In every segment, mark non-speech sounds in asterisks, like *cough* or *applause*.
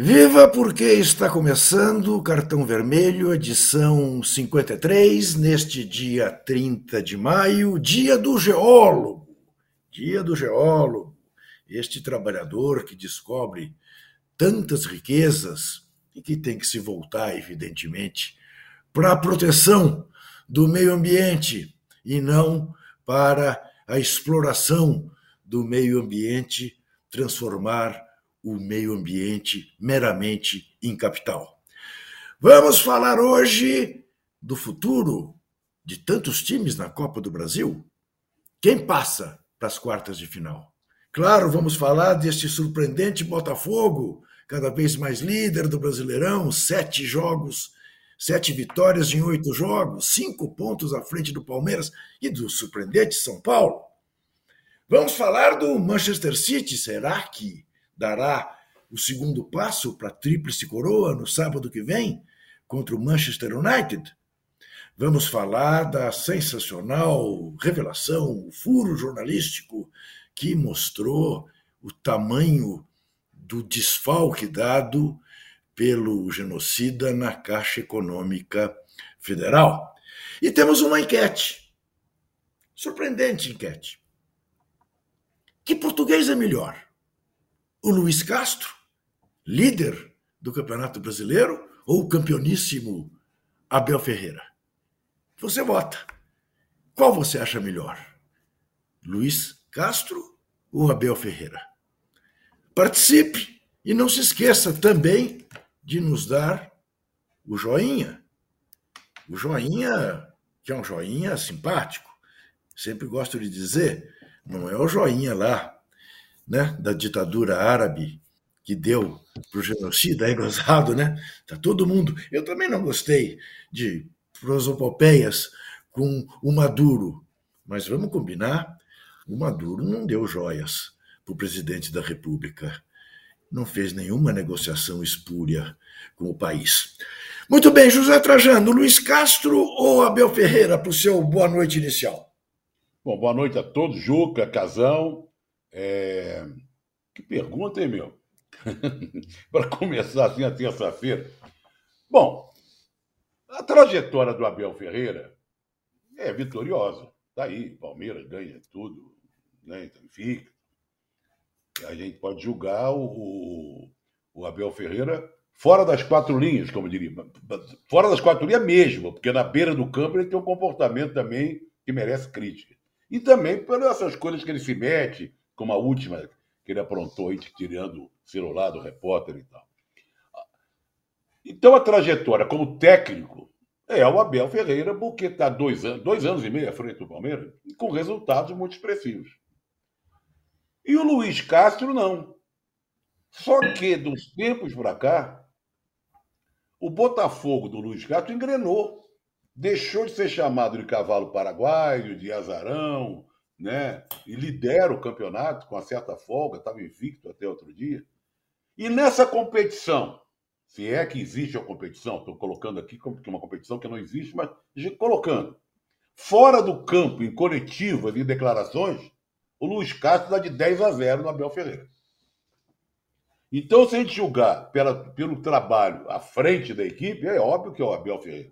Viva porque está começando o Cartão Vermelho, edição 53, neste dia 30 de maio, dia do geólogo. Dia do geólogo, este trabalhador que descobre tantas riquezas e que tem que se voltar, evidentemente, para a proteção do meio ambiente e não para a exploração do meio ambiente, transformar o meio ambiente meramente em capital. Vamos falar hoje do futuro de tantos times na Copa do Brasil. Quem passa para as quartas de final? Claro, vamos falar deste surpreendente Botafogo, cada vez mais líder do Brasileirão, sete jogos, sete vitórias em oito jogos, cinco pontos à frente do Palmeiras e do surpreendente São Paulo. Vamos falar do Manchester City. Será que dará o segundo passo para a tríplice coroa no sábado que vem contra o Manchester United. Vamos falar da sensacional revelação, o furo jornalístico que mostrou o tamanho do desfalque dado pelo genocida na Caixa Econômica Federal. E temos uma enquete. Surpreendente enquete. Que português é melhor? O Luiz Castro, líder do Campeonato Brasileiro, ou o campeoníssimo Abel Ferreira? Você vota. Qual você acha melhor? Luiz Castro ou Abel Ferreira? Participe e não se esqueça também de nos dar o joinha. O joinha, que é um joinha simpático. Sempre gosto de dizer, não é o joinha lá né, da ditadura árabe que deu para o genocida, é gozado, né? Tá todo mundo. Eu também não gostei de prosopopeias com o Maduro, mas vamos combinar, o Maduro não deu joias para o presidente da República, não fez nenhuma negociação espúria com o país. Muito bem, José Trajano, Luiz Castro ou Abel Ferreira para o seu boa noite inicial? Bom, boa noite a todos, Juca, Casão, é... Que pergunta, hein, meu? *laughs* Para começar assim a terça-feira. Bom, a trajetória do Abel Ferreira é vitoriosa. Está aí, Palmeiras ganha tudo, né? Então, fica. A gente pode julgar o, o Abel Ferreira fora das quatro linhas, como diria. Fora das quatro linhas mesmo, porque na beira do campo ele tem um comportamento também que merece crítica. E também por essas coisas que ele se mete, como a última que ele aprontou aí, tirando o celular do repórter e tal. Então, a trajetória como técnico é o Abel Ferreira, porque está dois anos, dois anos e meio à frente do Palmeiras, com resultados muito expressivos. E o Luiz Castro não. Só que, dos tempos para cá, o Botafogo do Luiz Castro engrenou. Deixou de ser chamado de cavalo paraguaio, de azarão, né? E lidera o campeonato com uma certa folga, estava invicto até outro dia. E nessa competição, se é que existe a competição, estou colocando aqui como uma competição que não existe, mas colocando. Fora do campo, em coletivas e declarações, o Luiz Castro dá de 10 a 0 no Abel Ferreira. Então, se a gente julgar pela, pelo trabalho à frente da equipe, é óbvio que é o Abel Ferreira.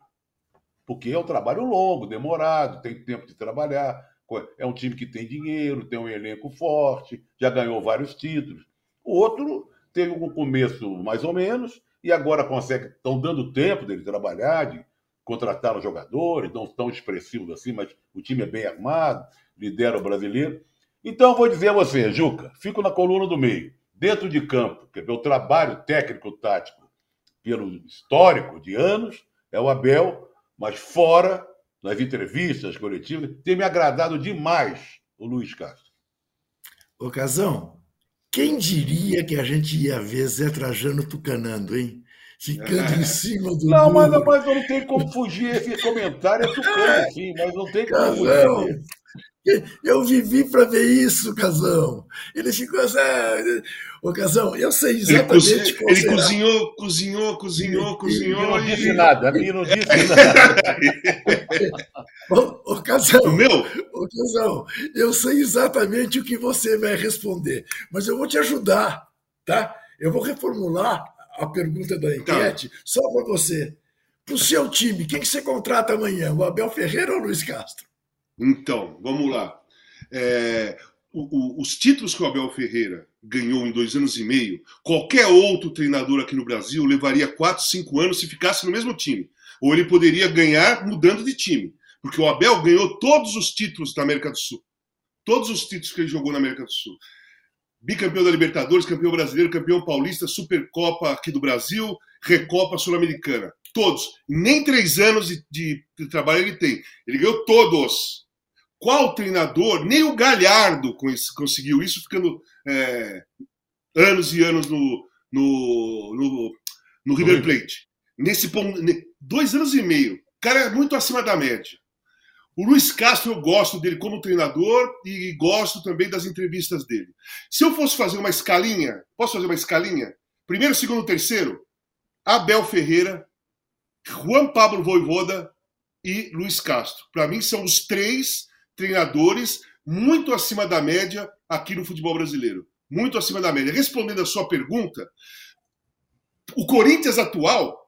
Porque é um trabalho longo, demorado, tem tempo de trabalhar, é um time que tem dinheiro, tem um elenco forte, já ganhou vários títulos. O outro teve um começo mais ou menos e agora consegue, estão dando tempo dele trabalhar, de contratar os jogadores, não tão expressivos assim, mas o time é bem armado, lidera o brasileiro. Então, vou dizer a você, Juca, fico na coluna do meio. Dentro de campo, que é o trabalho técnico-tático pelo histórico de anos, é o Abel, mas fora nas entrevistas coletivas, tem me agradado demais o Luiz Castro. Ocasão, quem diria que a gente ia ver Zé Trajano tucanando, hein? Ficando é. em cima do. Não, mas, mas não tem como fugir esse comentário, é tucano, sim, mas não tem como fugir. Eu vivi para ver isso, Casão. Ele ficou assim. Ô, Casão, eu sei exatamente ele, cozinhou, ele cozinhou, cozinhou, cozinhou, cozinhou. E não disse nada, a mim não disse nada. Ô, ô, Casão, o meu? Ô, Casão, eu sei exatamente o que você vai responder, mas eu vou te ajudar, tá? Eu vou reformular a pergunta da enquete, tá. só para você. Para o seu time, quem que você contrata amanhã? O Abel Ferreira ou o Luiz Castro? Então, vamos lá. É, o, o, os títulos que o Abel Ferreira ganhou em dois anos e meio, qualquer outro treinador aqui no Brasil levaria quatro, cinco anos se ficasse no mesmo time. Ou ele poderia ganhar mudando de time. Porque o Abel ganhou todos os títulos da América do Sul. Todos os títulos que ele jogou na América do Sul. Bicampeão da Libertadores, campeão brasileiro, campeão paulista, Supercopa aqui do Brasil, Recopa Sul-Americana. Todos. Nem três anos de, de, de trabalho ele tem. Ele ganhou todos. Qual treinador, nem o Galhardo conseguiu isso, ficando é, anos e anos no, no, no, no River Plate. Nesse ponto, dois anos e meio. O cara é muito acima da média. O Luiz Castro, eu gosto dele como treinador e gosto também das entrevistas dele. Se eu fosse fazer uma escalinha, posso fazer uma escalinha? Primeiro, segundo, terceiro, Abel Ferreira, Juan Pablo Voivoda e Luiz Castro. Para mim, são os três treinadores muito acima da média aqui no futebol brasileiro. Muito acima da média. Respondendo a sua pergunta, o Corinthians atual,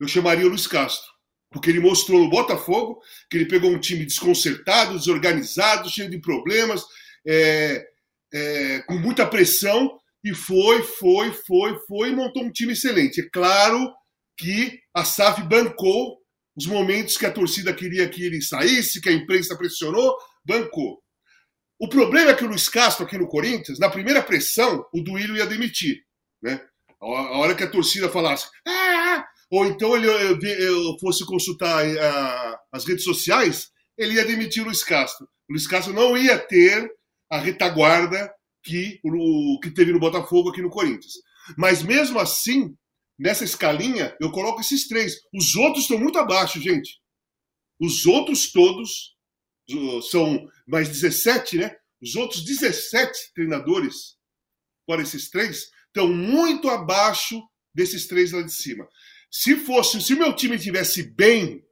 eu chamaria o Luiz Castro. Porque ele mostrou no Botafogo que ele pegou um time desconcertado, desorganizado, cheio de problemas, é, é, com muita pressão, e foi, foi, foi, foi, e montou um time excelente. É claro que a SAF bancou os momentos que a torcida queria que ele saísse, que a imprensa pressionou, bancou. O problema é que o Luiz Castro, aqui no Corinthians, na primeira pressão, o Duílio ia demitir. Né? A hora que a torcida falasse, ah, ou então ele fosse consultar uh, as redes sociais, ele ia demitir o Luiz Castro. O Luiz Castro não ia ter a retaguarda que, o, que teve no Botafogo aqui no Corinthians. Mas mesmo assim, nessa escalinha, eu coloco esses três. Os outros estão muito abaixo, gente. Os outros todos são mais 17, né? Os outros 17 treinadores, fora esses três, estão muito abaixo desses três lá de cima. Se fosse, se meu time tivesse bem,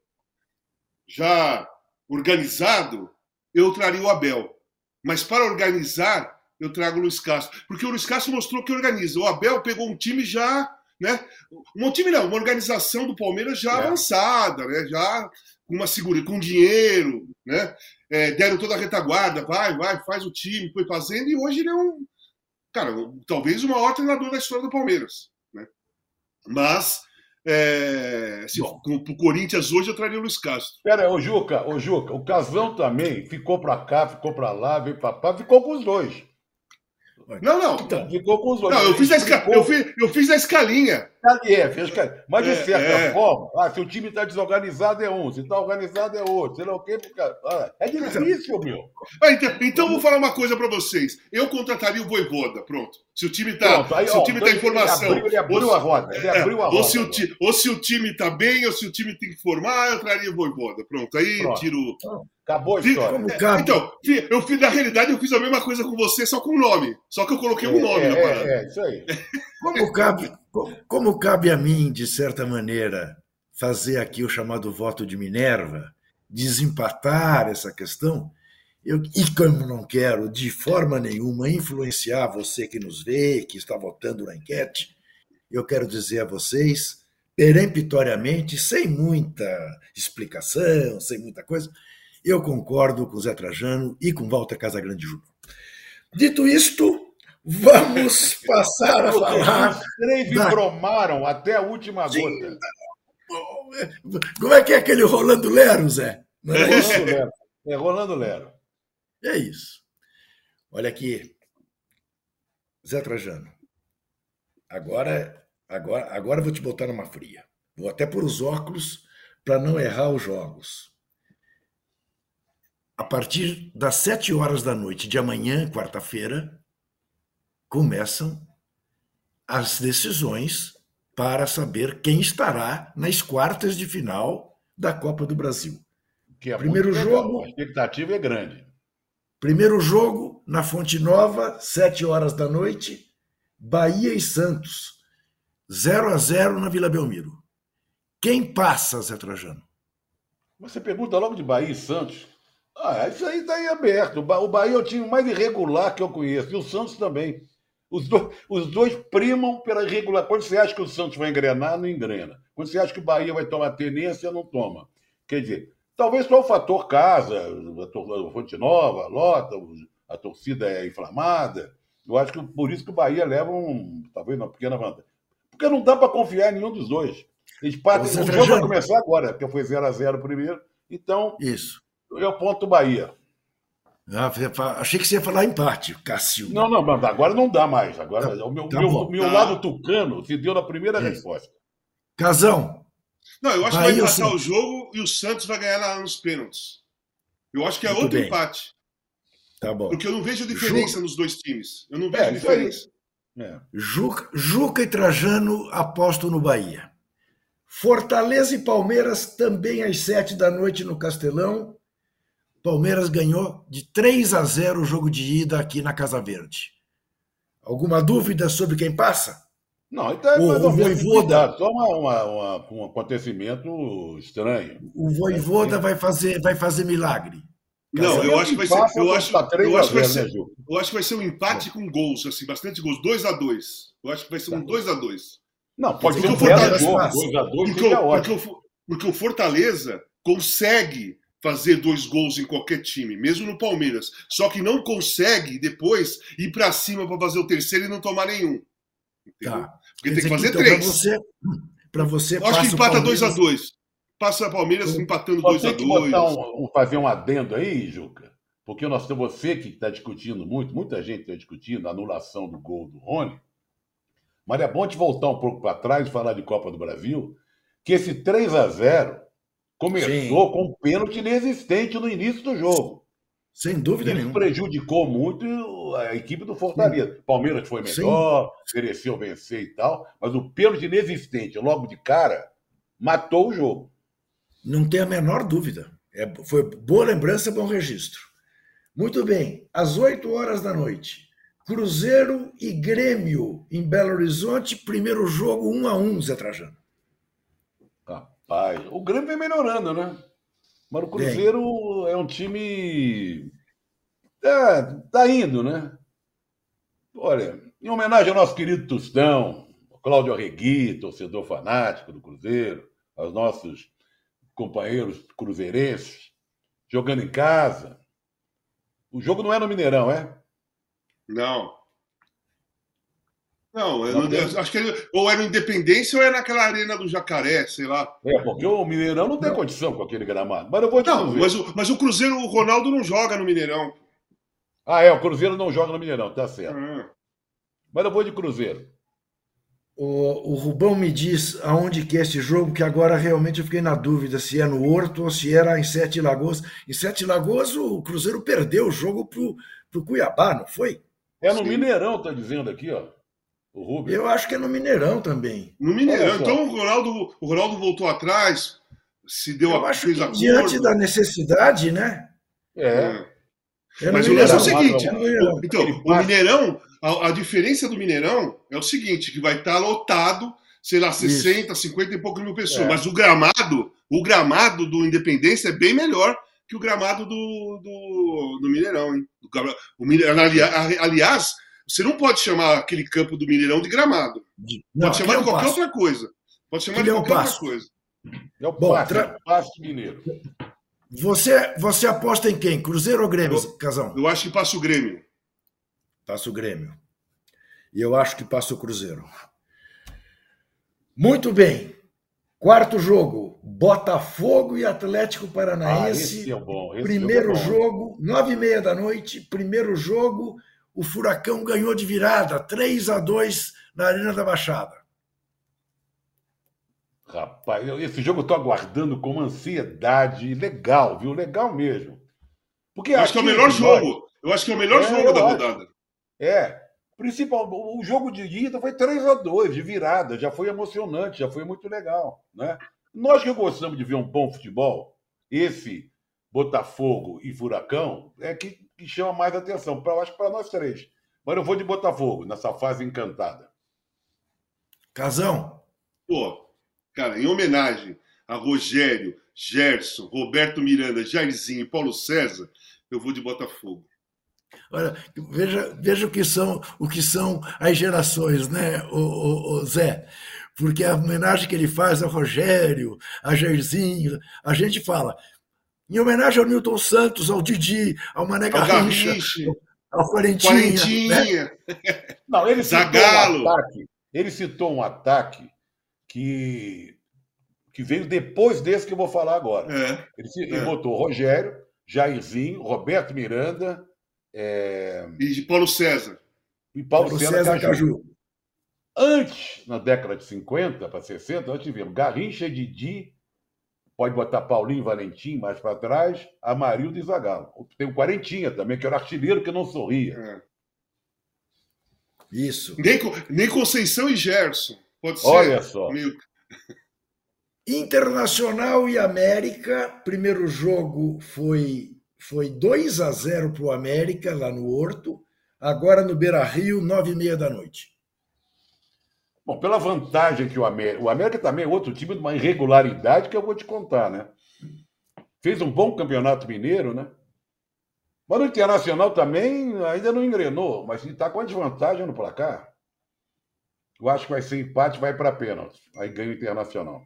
já organizado, eu traria o Abel. Mas para organizar, eu trago o Luiz Castro. Porque o Luiz Castro mostrou que organiza. O Abel pegou um time já, né? Um time não, uma organização do Palmeiras já é. avançada, né? Já com uma segurança, com dinheiro, né? É, deram toda a retaguarda, vai, vai, faz o time, foi fazendo, e hoje ele é um, cara, talvez o maior treinador da história do Palmeiras, né? Mas é, se Bom. pro Corinthians hoje eu traria o Luiz Castro. Pera ô Juca, ô Juca, o Casão também ficou para cá, ficou para lá, veio para cá, ficou com os dois. Não, não. Então, ficou com os dois. Não, eu fiz, a esca... eu, fiz, eu fiz a escalinha. É, fez. Mas de é, certa é. forma, ah, se o time está desorganizado é um, se está organizado é outro, sei lá o quê. Ah, é difícil, meu. Ah, então, então vou falar uma coisa para vocês. Eu contrataria o Voivoda, pronto. Se o time está se o time tá em formação. Ele abriu, ele abriu a roda. Ele é, abriu a roda. Ou se, o ti, ou se o time está bem, ou se o time tem que formar, eu traria o Voivoda. Pronto, aí pronto. tiro. Acabou a história. É, então, eu fiz, na realidade, eu fiz a mesma coisa com você, só com o nome. Só que eu coloquei um nome é, na parada. É, é, isso aí. *laughs* Como cabe, como cabe a mim, de certa maneira, fazer aqui o chamado voto de Minerva, desempatar essa questão, eu, e como não quero de forma nenhuma influenciar você que nos vê, que está votando na enquete, eu quero dizer a vocês, peremptoriamente, sem muita explicação, sem muita coisa, eu concordo com Zé Trajano e com Walter Casagrande Júnior. Dito isto, vamos passar a falar. Três da... bromaram até a última gota. Como é que é aquele Rolando Lero, Zé? Não é, Rolando Lero. É Rolando Lero. É isso. Olha aqui, Zé Trajano. Agora, agora, agora vou te botar numa fria. Vou até pôr os óculos para não errar os jogos a partir das sete horas da noite de amanhã, quarta-feira, começam as decisões para saber quem estará nas quartas de final da Copa do Brasil. Que é primeiro jogo. A expectativa é grande. Primeiro jogo na Fonte Nova, sete horas da noite, Bahia e Santos, 0 a 0 na Vila Belmiro. Quem passa, Zé Trajano? Você pergunta logo de Bahia e Santos. Ah, isso aí está em aberto. O Bahia é o time mais irregular que eu conheço. E o Santos também. Os dois, os dois primam pela regular. Quando você acha que o Santos vai engrenar, não engrena. Quando você acha que o Bahia vai tomar tenência, não toma. Quer dizer, talvez só o fator casa, a Fonte Nova, lota, a torcida é inflamada. Eu acho que por isso que o Bahia leva um, talvez uma pequena vantagem. Porque não dá para confiar em nenhum dos dois. Eles partem, o jogo vai começar agora, porque foi 0 a 0 primeiro. Então, isso. eu aponto o Bahia. Ah, achei que você ia falar empate, Cássio. Não, não, mas agora não dá mais. Agora tá, o meu, tá meu, meu tá. lado tucano se deu na primeira é. resposta. Casão. Não, eu acho Bahia, que vai empatar o jogo e o Santos vai ganhar lá nos pênaltis. Eu acho que é Muito outro bem. empate. Tá bom. Porque eu não vejo diferença Juca... nos dois times. Eu não vejo é, diferença. É. Juca, Juca e Trajano apostam no Bahia. Fortaleza e Palmeiras também às sete da noite no Castelão. Palmeiras ganhou de 3 a 0 o jogo de ida aqui na Casa Verde. Alguma dúvida sobre quem passa? Não, então é o, o Voivoda. Só uma, uma, uma, um acontecimento estranho. O Voivoda é. vai, fazer, vai fazer milagre. Não, eu acho que vai ser. Eu acho, eu acho, que vai ser, eu acho que vai ser um empate com gols, assim, bastante gols. 2 a 2 Eu acho que vai ser um 2 tá. a 2 Não, pode ser um 2 a 2 porque, porque o Fortaleza consegue fazer dois gols em qualquer time, mesmo no Palmeiras. Só que não consegue depois ir para cima para fazer o terceiro e não tomar nenhum. Tá. Porque tem que fazer então, três. Para você, você acho que empata 2 a 2 Passa a Palmeiras empatando 2 a 2 um, Fazer um adendo aí, Juca. Porque nós temos você que está discutindo muito, muita gente está discutindo a anulação do gol do Rony. Mas é bom te voltar um pouco para trás e falar de Copa do Brasil, que esse 3 a 0 Começou Sim. com um pênalti inexistente no início do jogo. Sem dúvida Isso nenhuma. prejudicou muito a equipe do Fortaleza. Sim. Palmeiras foi melhor, Sim. mereceu vencer e tal, mas o pênalti inexistente, logo de cara, matou o jogo. Não tem a menor dúvida. É, foi boa lembrança, bom registro. Muito bem, às 8 horas da noite, Cruzeiro e Grêmio em Belo Horizonte, primeiro jogo 1 a 1 Zé Trajano. Rapaz, o Grêmio vem melhorando, né? Mas o Cruzeiro é um time. É, tá indo, né? Olha, em homenagem ao nosso querido Tostão, Cláudio Arregui, torcedor fanático do Cruzeiro, aos nossos companheiros cruzeirenses, jogando em casa. O jogo não é no Mineirão, é? Não. Não, eu, eu, acho que ele, ou era Independência ou era naquela arena do Jacaré, sei lá. É, porque o Mineirão não tem não. condição com aquele gramado. Mas eu vou te Não, mas o, mas o Cruzeiro, o Ronaldo não joga no Mineirão. Ah, é, o Cruzeiro não joga no Mineirão, tá certo. Ah. Mas eu vou de Cruzeiro. O, o Rubão me diz aonde que é esse jogo, que agora realmente eu fiquei na dúvida se é no Horto ou se era em Sete Lagoas. Em Sete Lagoas o Cruzeiro perdeu o jogo pro, pro Cuiabá, não foi? É no Sim. Mineirão, tá dizendo aqui, ó. O Rubens. Eu acho que é no Mineirão também. No Mineirão. Então o Ronaldo, o Ronaldo voltou atrás, se deu Eu a acho que diante da necessidade, né? É. é Mas o lance é o seguinte: é então, o Mineirão, a, a, diferença do Mineirão é o seguinte: que vai estar lotado, sei lá, 60, Isso. 50 e poucos mil pessoas. É. Mas o gramado, o gramado do Independência é bem melhor que o gramado do, do, do Mineirão, hein? O, Mineirão, aliás, você não pode chamar aquele campo do Mineirão de gramado. Não, pode chamar de é qualquer outra coisa. Pode chamar de é qualquer outra coisa. É o Bom, passe, tra... passe mineiro. Você, você aposta em quem? Cruzeiro ou Grêmio, eu, Casão? Eu acho que passa o Grêmio. Passa o Grêmio. E eu acho que passa o Cruzeiro. Muito bem. Quarto jogo, Botafogo e Atlético Paranaense. Ah, esse é bom. Esse primeiro jogo, é jogo, nove e meia da noite, primeiro jogo o Furacão ganhou de virada, 3 a 2 na Arena da Baixada. Rapaz, esse jogo eu estou aguardando com ansiedade. Legal, viu? Legal mesmo. Porque eu acho que é o melhor jogo. Eu acho que é o melhor é, jogo da rodada. É. Principal, o jogo de ida foi 3 a 2 de virada. Já foi emocionante, já foi muito legal. Né? Nós que gostamos de ver um bom futebol, esse Botafogo e Furacão, é que que chama mais atenção. Pra, eu acho que para nós três. Mas eu vou de Botafogo, nessa fase encantada. Casão. Pô, cara, em homenagem a Rogério, Gerson, Roberto Miranda, Jairzinho e Paulo César, eu vou de Botafogo. Olha, veja, veja o que são o que são as gerações, né, o, o, o Zé? Porque a homenagem que ele faz ao Rogério, a Jairzinho, a gente fala, em homenagem ao Newton Santos, ao Didi, ao Mané Garrincha, ao Quarentinha. Quarentinha. Né? Não, ele Zagalo. Um ataque, ele citou um ataque que, que veio depois desse que eu vou falar agora. É, ele, ele é. botou Rogério, Jairzinho, Roberto Miranda. É... E Paulo César. E Paulo, Paulo César, César Caju. Caju. Antes, na década de 50 para 60, nós tivemos Garrincha, Didi, pode botar Paulinho Valentim mais para trás, Amarildo e Zagallo. Tem o Quarentinha também, que era artilheiro que não sorria. É. Isso. Nem, nem Conceição e Gerson. Pode ser. Olha só. Internacional e América, primeiro jogo foi foi 2 a 0 para o América, lá no Horto. Agora no Beira Rio, nove e meia da noite. Bom, pela vantagem que o América. O América também é outro time de uma irregularidade que eu vou te contar, né? Fez um bom campeonato mineiro, né? Mas no Internacional também ainda não engrenou, mas está com a desvantagem no placar. Eu acho que vai ser empate, vai para pênalti. Aí ganha o Internacional.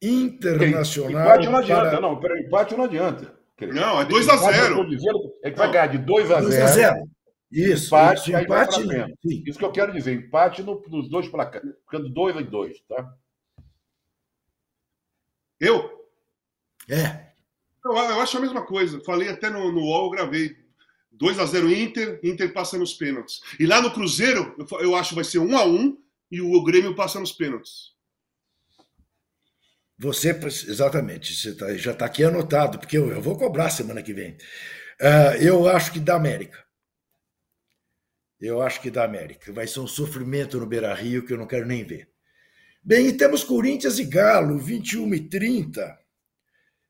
Internacional. Empate não adianta, para... não. Pera, empate não adianta. Não, é 2x0. É que vai ganhar de 2x0. 2x0. Isso, empate, isso, empate Isso que eu quero dizer, empate no, nos dois placares, ficando 2 x 2, tá? Eu? É. Eu, eu, acho a mesma coisa. Falei até no, no UOL, eu gravei. 2 x 0 Inter, Inter passa nos pênaltis. E lá no Cruzeiro, eu, eu acho que vai ser 1 x 1 e o Grêmio passa nos pênaltis. Você, exatamente, você tá, já está aqui anotado, porque eu, eu, vou cobrar semana que vem. Uh, eu acho que da América. Eu acho que da América. Vai ser um sofrimento no Beira Rio que eu não quero nem ver. Bem, e temos Corinthians e Galo, 21 e 30,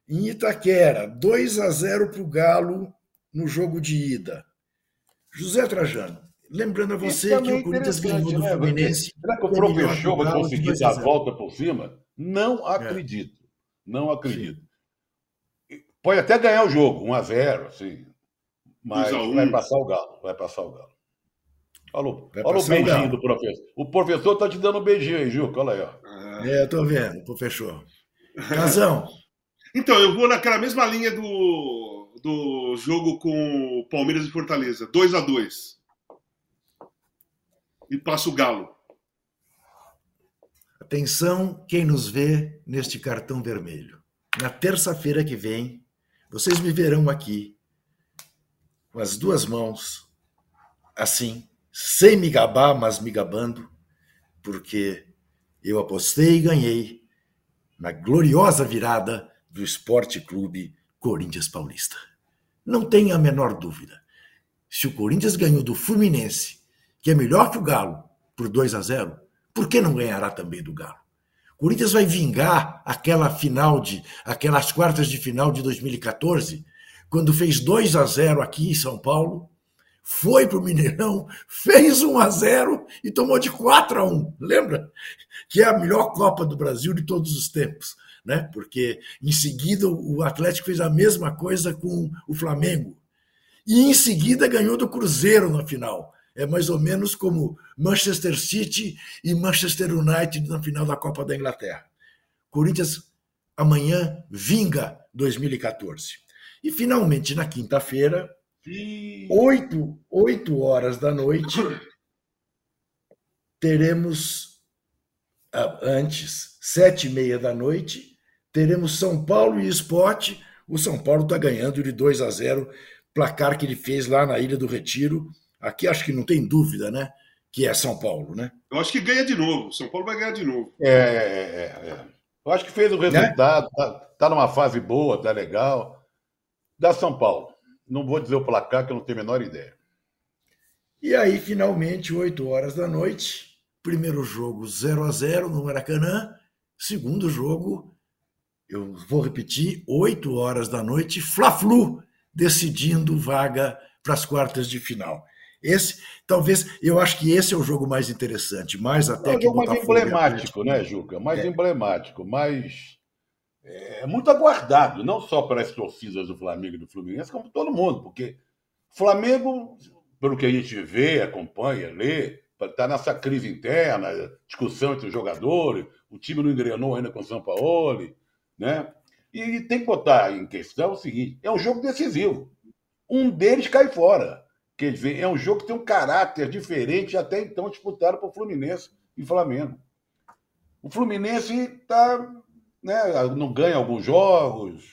em Itaquera, 2 a 0 para o Galo no jogo de ida. José Trajano, lembrando a você que o é Corinthians ganhou do né? Fluminense. Será que o professor vai conseguir dar a volta por cima? Não é. acredito. É. Não acredito. Sim. Pode até ganhar o jogo, 1 a 0 assim, mas vai passar o Galo. Vai passar o Galo. Falou. Olha o beijinho do professor. O professor tá te dando um beijinho aí, Juca. Olha aí, ó. É, eu tô vendo, professor. Razão. *laughs* então, eu vou naquela mesma linha do, do jogo com Palmeiras e Fortaleza. 2 a 2 E passa o Galo. Atenção, quem nos vê neste cartão vermelho. Na terça-feira que vem, vocês me verão aqui, com as duas mãos, assim, sem me gabar, mas me gabando, porque eu apostei e ganhei na gloriosa virada do Esporte Clube Corinthians Paulista. Não tenha a menor dúvida. Se o Corinthians ganhou do Fluminense, que é melhor que o Galo, por 2 a 0, por que não ganhará também do Galo? O Corinthians vai vingar aquela final de aquelas quartas de final de 2014, quando fez 2 a 0 aqui em São Paulo foi para o Mineirão, fez 1 a 0 e tomou de 4 a 1. Lembra? Que é a melhor Copa do Brasil de todos os tempos, né? Porque em seguida o Atlético fez a mesma coisa com o Flamengo. E em seguida ganhou do Cruzeiro na final. É mais ou menos como Manchester City e Manchester United na final da Copa da Inglaterra. Corinthians amanhã vinga 2014. E finalmente na quinta-feira, Oito, oito horas da noite, teremos, ah, antes, sete e meia da noite, teremos São Paulo e Esporte. O São Paulo está ganhando de 2 a 0, placar que ele fez lá na Ilha do Retiro. Aqui acho que não tem dúvida, né? Que é São Paulo, né? Eu acho que ganha de novo. São Paulo vai ganhar de novo. É, é, é. Eu acho que fez o resultado, né? tá, tá numa fase boa, tá legal. Da São Paulo. Não vou dizer o placar, que eu não tenho a menor ideia. E aí, finalmente, 8 horas da noite, primeiro jogo 0 a 0 no Maracanã, segundo jogo, eu vou repetir, 8 horas da noite, Fla-Flu, decidindo vaga para as quartas de final. Esse, talvez, eu acho que esse é o jogo mais interessante, mais até é o que jogo mais emblemático, né, Juca? Mais é. emblemático, mais é muito aguardado, não só pelas torcidas do Flamengo e do Fluminense, como todo mundo, porque Flamengo, pelo que a gente vê, acompanha, lê, está nessa crise interna, discussão entre os jogadores, o time não engrenou ainda com o São Paulo, né? E tem que botar em questão o seguinte: é um jogo decisivo. Um deles cai fora. Quer dizer, é um jogo que tem um caráter diferente até então disputado por Fluminense e Flamengo. O Fluminense tá, né, não ganha alguns jogos.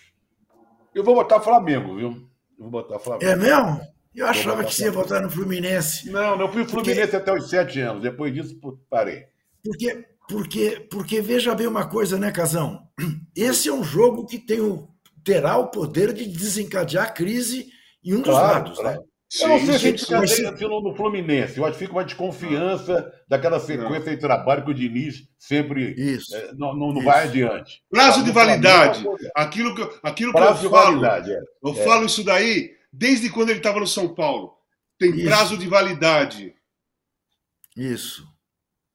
Eu vou botar Flamengo, viu? Eu vou botar Flamengo. É mesmo? Eu achava que você ia votar no Fluminense. Não, não fui Fluminense porque... até os sete anos. Depois disso, parei. Porque, porque, porque veja bem uma coisa, né, Casão? Esse é um jogo que tem o, terá o poder de desencadear a crise em um dos claro, lados, claro. né? Eu não sei se a gente fica se... no Fluminense. Eu acho que fica uma desconfiança daquela sequência de trabalho que o Diniz sempre é, não, não, não vai adiante. Prazo de validade. Aquilo que, aquilo que Prazo eu falo. É. Eu é. falo isso daí desde quando ele estava no São Paulo. Tem isso. prazo de validade. Isso.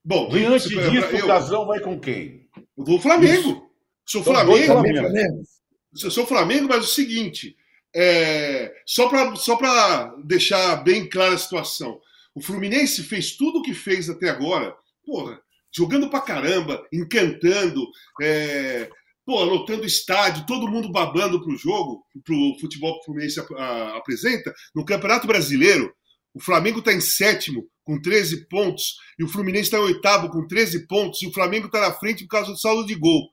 Bom, diante disso, eu, o Casão vai com quem? Eu vou Flamengo. Isso. Sou Flamengo. Flamengo. Eu sou Flamengo, mas é o seguinte, é, só para só deixar bem clara a situação. O Fluminense fez tudo o que fez até agora, porra, jogando pra caramba, encantando, é, pô, lotando estádio, todo mundo babando pro jogo, pro futebol que o Fluminense a, a, apresenta. No Campeonato Brasileiro, o Flamengo está em sétimo, com 13 pontos, e o Fluminense está em oitavo, com 13 pontos, e o Flamengo está na frente por causa do saldo de gol.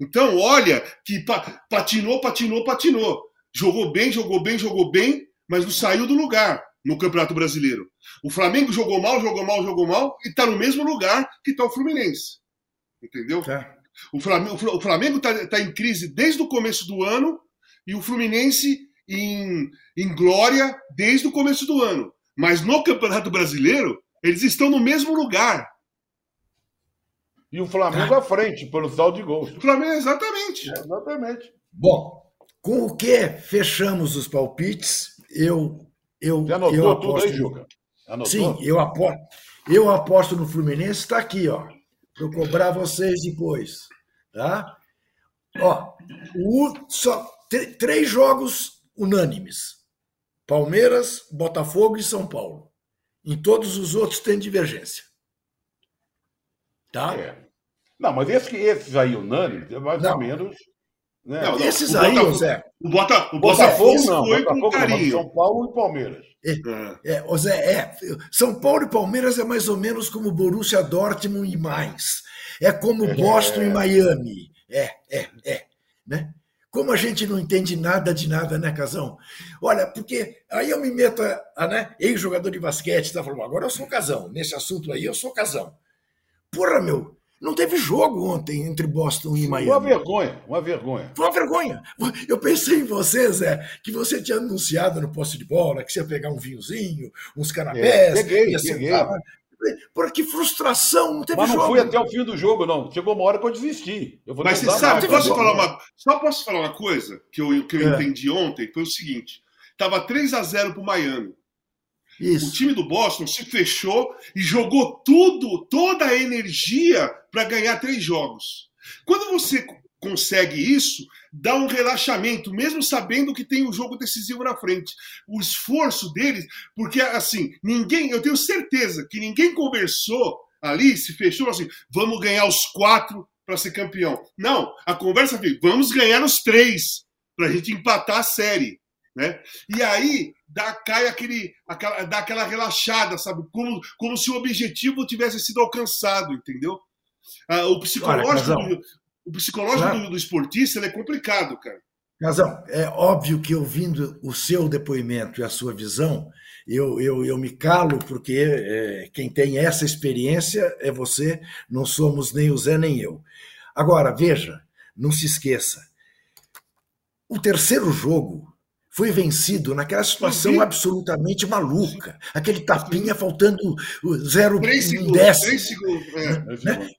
Então, olha que patinou, patinou, patinou. Jogou bem, jogou bem, jogou bem, mas não saiu do lugar no Campeonato Brasileiro. O Flamengo jogou mal, jogou mal, jogou mal e está no mesmo lugar que está o Fluminense. Entendeu? Tá. O Flamengo, o Flamengo está tá em crise desde o começo do ano e o Fluminense em, em glória desde o começo do ano. Mas no Campeonato Brasileiro, eles estão no mesmo lugar. E o Flamengo à frente, pelo saldo de gols. O Flamengo, exatamente. É, exatamente. Bom, com o que fechamos os palpites, eu. eu Você anotou eu aposto, tudo aí, Juca? Anotou? Sim, eu aposto, eu aposto no Fluminense, está aqui, ó. Para eu cobrar vocês depois. Tá? Ó, o, só três jogos unânimes: Palmeiras, Botafogo e São Paulo. Em todos os outros tem divergência. Tá? É. Não, mas esse, esses aí unânimes, é mais não. ou menos. Né? Não, esses aí, Bota, Zé. O, Bota, o Botafogo não, foi Botafogo com carinho. São Paulo e Palmeiras. É, é, é, Zé, é, São Paulo e Palmeiras é mais ou menos como Borussia Dortmund e mais. É como é. Boston e Miami. É, é, é. Né? Como a gente não entende nada de nada, né, Casão? Olha, porque aí eu me meto, a, né? Ex-jogador de basquete, tá falando, agora eu sou Casão. Nesse assunto aí, eu sou Casão. Porra, meu, não teve jogo ontem entre Boston e Miami. Uma vergonha, uma vergonha. Foi uma vergonha. Eu pensei em você, Zé, que você tinha anunciado no poste de bola que você ia pegar um vinhozinho, uns canapés. É, peguei, peguei. Por que frustração, não teve Mas não jogo. fui até o fim do jogo, não. Chegou uma hora que eu desisti. Eu Mas você sabe, posso falar uma, só posso falar uma coisa que eu, que eu é. entendi ontem? Foi o seguinte: tava 3 a 0 pro Miami. Isso. O time do Boston se fechou e jogou tudo, toda a energia para ganhar três jogos. Quando você consegue isso, dá um relaxamento, mesmo sabendo que tem um jogo decisivo na frente. O esforço deles, porque assim, ninguém, eu tenho certeza que ninguém conversou ali, se fechou assim, vamos ganhar os quatro para ser campeão. Não, a conversa foi, vamos ganhar os três para a gente empatar a série. Né? E aí dá, cai aquele, aquela, dá aquela relaxada, sabe? Como, como se o objetivo tivesse sido alcançado, entendeu? Ah, o psicológico, Olha, do, o psicológico do, do, esportista é complicado, cara. Razão, é óbvio que ouvindo o seu depoimento e a sua visão, eu, eu, eu me calo, porque é, quem tem essa experiência é você, não somos nem o Zé nem eu. Agora, veja, não se esqueça, o terceiro jogo foi vencido naquela situação absolutamente maluca. Aquele tapinha faltando zero três um décimo. Segundos, é. né?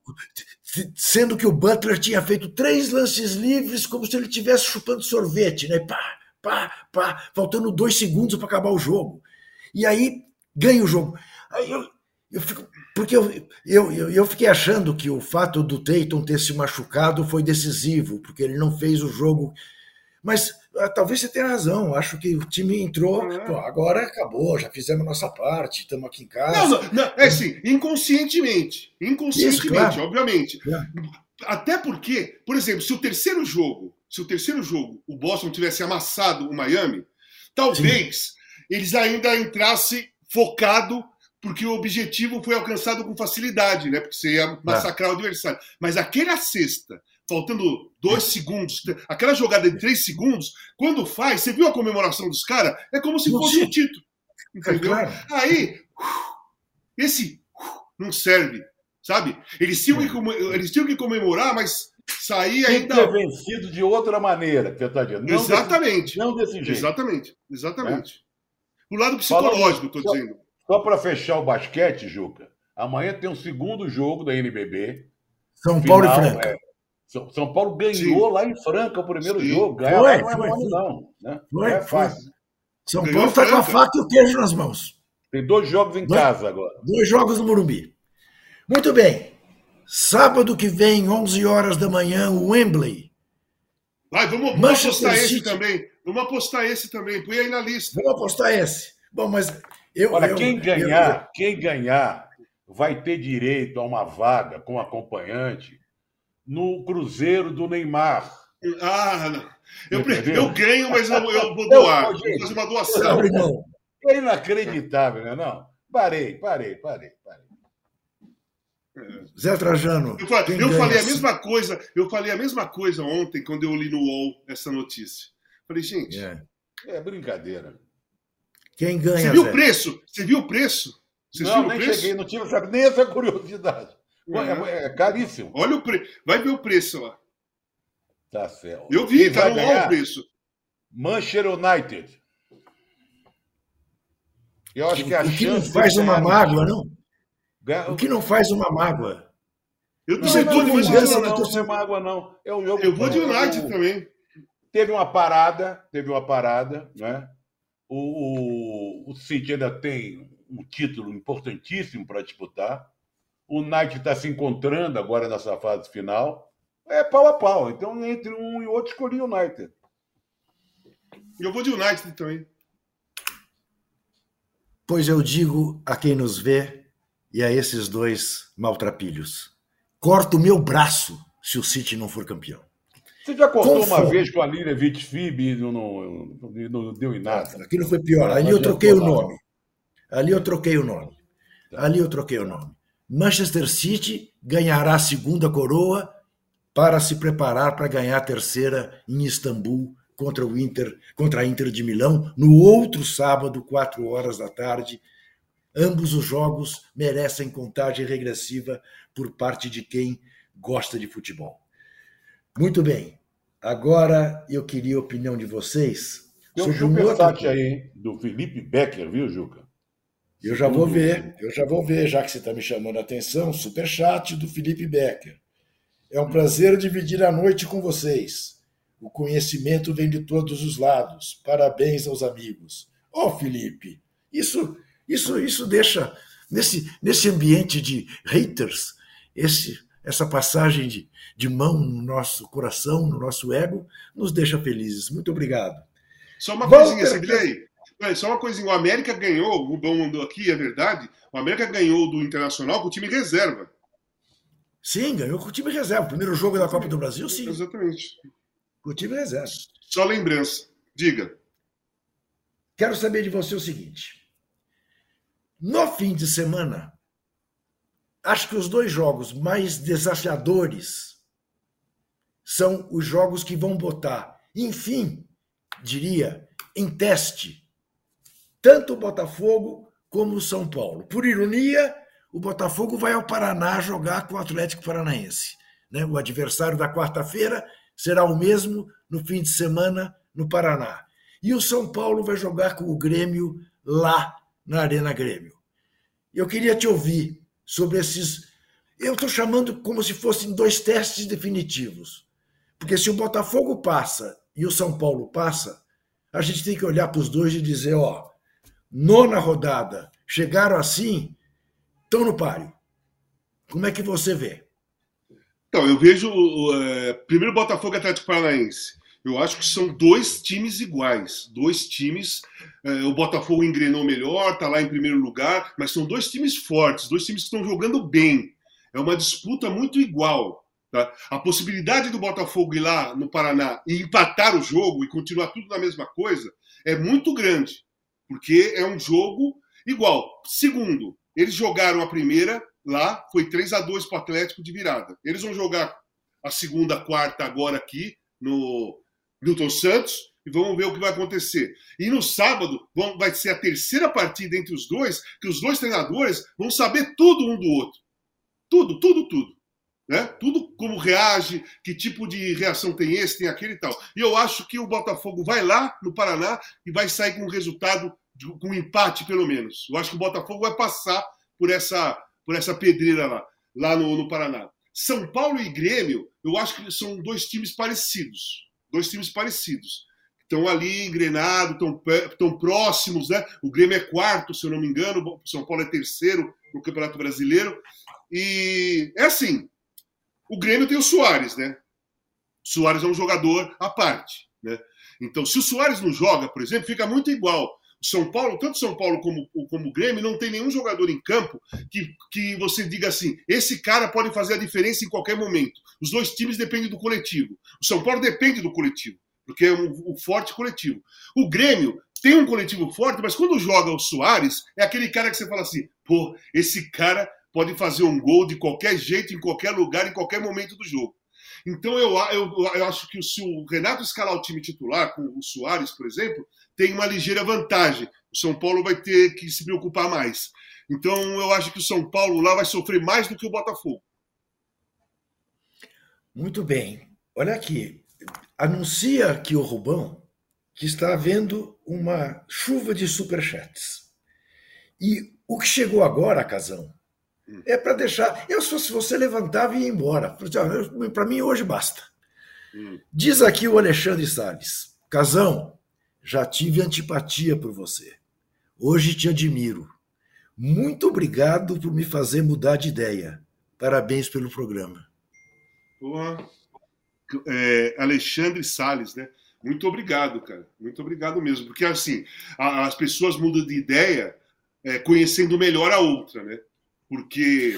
Sendo que o Butler tinha feito três lances livres como se ele estivesse chupando sorvete, né? Pá, pá, pá, faltando dois segundos para acabar o jogo. E aí ganha o jogo. Aí eu, Eu fico, porque eu, eu, eu, eu, fiquei achando que o fato do Tatum ter se machucado foi decisivo, porque ele não fez o jogo. Mas talvez você tenha razão. Acho que o time entrou. É. Pô, agora acabou, já fizemos nossa parte, estamos aqui em casa. Não, não, não, é assim, inconscientemente. Inconscientemente, Isso, claro. obviamente. É. Até porque, por exemplo, se o terceiro jogo, se o terceiro jogo o Boston tivesse amassado o Miami, talvez Sim. eles ainda entrassem focado porque o objetivo foi alcançado com facilidade, né? Porque você ia massacrar é. o adversário. Mas aquela cesta, faltando dois segundos, aquela jogada de três segundos, quando faz, você viu a comemoração dos caras? É como se fosse um título. Entendeu? É claro. Aí, esse não serve, sabe? Eles tinham, que, eles tinham que comemorar, mas sair ainda. Tem que ter vencido de outra maneira, dizendo. Não exatamente. Desse, não desse jeito. Exatamente, exatamente. É? O lado psicológico, estou dizendo. Só para fechar o basquete, Juca, amanhã tem um segundo jogo da NBB. São Paulo final, e Franca. É, São Paulo ganhou Sim. lá em Franca o primeiro Sim. jogo. Ganhar foi, não é foi, mole, não. Né? Foi, não é fácil. São ganhou Paulo está com a faca e o queijo nas mãos. Tem dois jogos em dois, casa agora. Dois jogos no Morumbi. Muito bem. Sábado que vem, 11 horas da manhã, o Wembley. Vai, vamos, vamos apostar City. esse também. Vamos apostar esse também. Põe aí na lista. Vamos apostar esse. Bom, mas eu, Olha, eu, quem ganhar, eu, quem ganhar vai ter direito a uma vaga com acompanhante no Cruzeiro do Neymar. Ah, não. Eu, eu ganho, mas eu, eu vou doar. vou fazer uma doação. É inacreditável, né? Não, parei, parei, parei, parei. Zé Trajano. Eu, falei, eu falei a mesma coisa. Eu falei a mesma coisa ontem quando eu li no UOL essa notícia. Falei, gente. É, é brincadeira. Quem ganha? Você viu o preço? Você viu o preço? Vocês não, nem preço? cheguei, não tive nem essa curiosidade. Uhum. É, é, caríssimo. Olha o preço. Vai ver o preço lá. Tá certo. Eu vi, Quem tá no ganhar? o preço. Manchester United. Eu acho que a o que não faz uma mágoa, não? O que não faz uma mágoa? Eu não sei tudo, mas não, não, não é mágoa, não. É um jogo eu vou de United também. Teve uma parada, teve uma parada, né? O, o, o City ainda tem um título importantíssimo para disputar. O United está se encontrando agora nessa fase final. É pau a pau. Então, entre um e outro, escolhi o United. Eu vou de United também. Pois eu digo a quem nos vê e a esses dois maltrapilhos: corto o meu braço se o City não for campeão. Você já contou uma vez com a Lília Vitfib e não, não, não, deu em nada? Aquilo foi pior. Ali eu troquei o nome. Ali eu troquei o nome. Tá. Ali eu troquei o nome. Manchester City ganhará a segunda coroa para se preparar para ganhar a terceira em Istambul contra o Inter, contra a Inter de Milão, no outro sábado, quatro horas da tarde. Ambos os jogos merecem contagem regressiva por parte de quem gosta de futebol. Muito bem. Agora eu queria a opinião de vocês. Tem um superchat um aí do Felipe Becker, viu, Juca? Eu já vou ver, eu já vou ver, já que você está me chamando a atenção, superchat do Felipe Becker. É um prazer dividir a noite com vocês. O conhecimento vem de todos os lados. Parabéns aos amigos. Ô, oh, Felipe, isso, isso, isso deixa nesse, nesse ambiente de haters, esse, essa passagem de, de mão no nosso coração, no nosso ego, nos deixa felizes. Muito obrigado. Só uma Walter... coisinha, Sigley. Só uma coisinha. O América ganhou, o Rubão mandou aqui, é verdade. O América ganhou do Internacional com o time reserva. Sim, ganhou com o time reserva. Primeiro jogo da Copa do Brasil, sim. Exatamente. Com o time reserva. Só lembrança. Diga. Quero saber de você o seguinte. No fim de semana, acho que os dois jogos mais desafiadores são os jogos que vão botar, enfim, diria, em teste, tanto o Botafogo como o São Paulo. Por ironia, o Botafogo vai ao Paraná jogar com o Atlético Paranaense. Né? O adversário da quarta-feira será o mesmo no fim de semana no Paraná. E o São Paulo vai jogar com o Grêmio lá na Arena Grêmio. Eu queria te ouvir sobre esses. Eu estou chamando como se fossem dois testes definitivos. Porque se o Botafogo passa e o São Paulo passa, a gente tem que olhar para os dois e dizer: ó, nona rodada, chegaram assim, estão no páreo. Como é que você vê? Então, eu vejo. É, primeiro, Botafogo e Atlético Paranaense. Eu acho que são dois times iguais. Dois times. É, o Botafogo engrenou melhor, está lá em primeiro lugar, mas são dois times fortes, dois times que estão jogando bem. É uma disputa muito igual. Tá? A possibilidade do Botafogo ir lá no Paraná e empatar o jogo e continuar tudo na mesma coisa é muito grande, porque é um jogo igual. Segundo, eles jogaram a primeira lá, foi 3 a 2 para o Atlético de virada. Eles vão jogar a segunda, quarta agora aqui no Milton Santos e vamos ver o que vai acontecer. E no sábado vão, vai ser a terceira partida entre os dois, que os dois treinadores vão saber tudo um do outro. Tudo, tudo, tudo. Né? Tudo como reage, que tipo de reação tem esse, tem aquele e tal. E eu acho que o Botafogo vai lá no Paraná e vai sair com um resultado, com um empate pelo menos. Eu acho que o Botafogo vai passar por essa, por essa pedreira lá, lá no, no Paraná. São Paulo e Grêmio, eu acho que são dois times parecidos. Dois times parecidos. Estão ali engrenados, estão, estão próximos, né? O Grêmio é quarto, se eu não me engano, o São Paulo é terceiro no Campeonato Brasileiro. E é assim: o Grêmio tem o Soares, né? O Soares é um jogador à parte, né? Então, se o Soares não joga, por exemplo, fica muito igual. São Paulo, tanto São Paulo como, como o Grêmio, não tem nenhum jogador em campo que, que você diga assim: esse cara pode fazer a diferença em qualquer momento. Os dois times dependem do coletivo. O São Paulo depende do coletivo, porque é um, um forte coletivo. O Grêmio tem um coletivo forte, mas quando joga o Soares, é aquele cara que você fala assim: pô, esse cara pode fazer um gol de qualquer jeito, em qualquer lugar, em qualquer momento do jogo. Então eu, eu, eu acho que se o Renato escalar o time titular, com o Soares, por exemplo, tem uma ligeira vantagem. O São Paulo vai ter que se preocupar mais. Então eu acho que o São Paulo lá vai sofrer mais do que o Botafogo. Muito bem. Olha aqui. Anuncia aqui o Rubão que está havendo uma chuva de superchats. E o que chegou agora, Casão, é para deixar. Eu, se fosse você, levantava e ia embora. Para mim, hoje basta. Hum. Diz aqui o Alexandre Salles: Casão, já tive antipatia por você. Hoje te admiro. Muito obrigado por me fazer mudar de ideia. Parabéns pelo programa. É, Alexandre Salles, né? Muito obrigado, cara. Muito obrigado mesmo. Porque, assim, a, as pessoas mudam de ideia é, conhecendo melhor a outra, né? Porque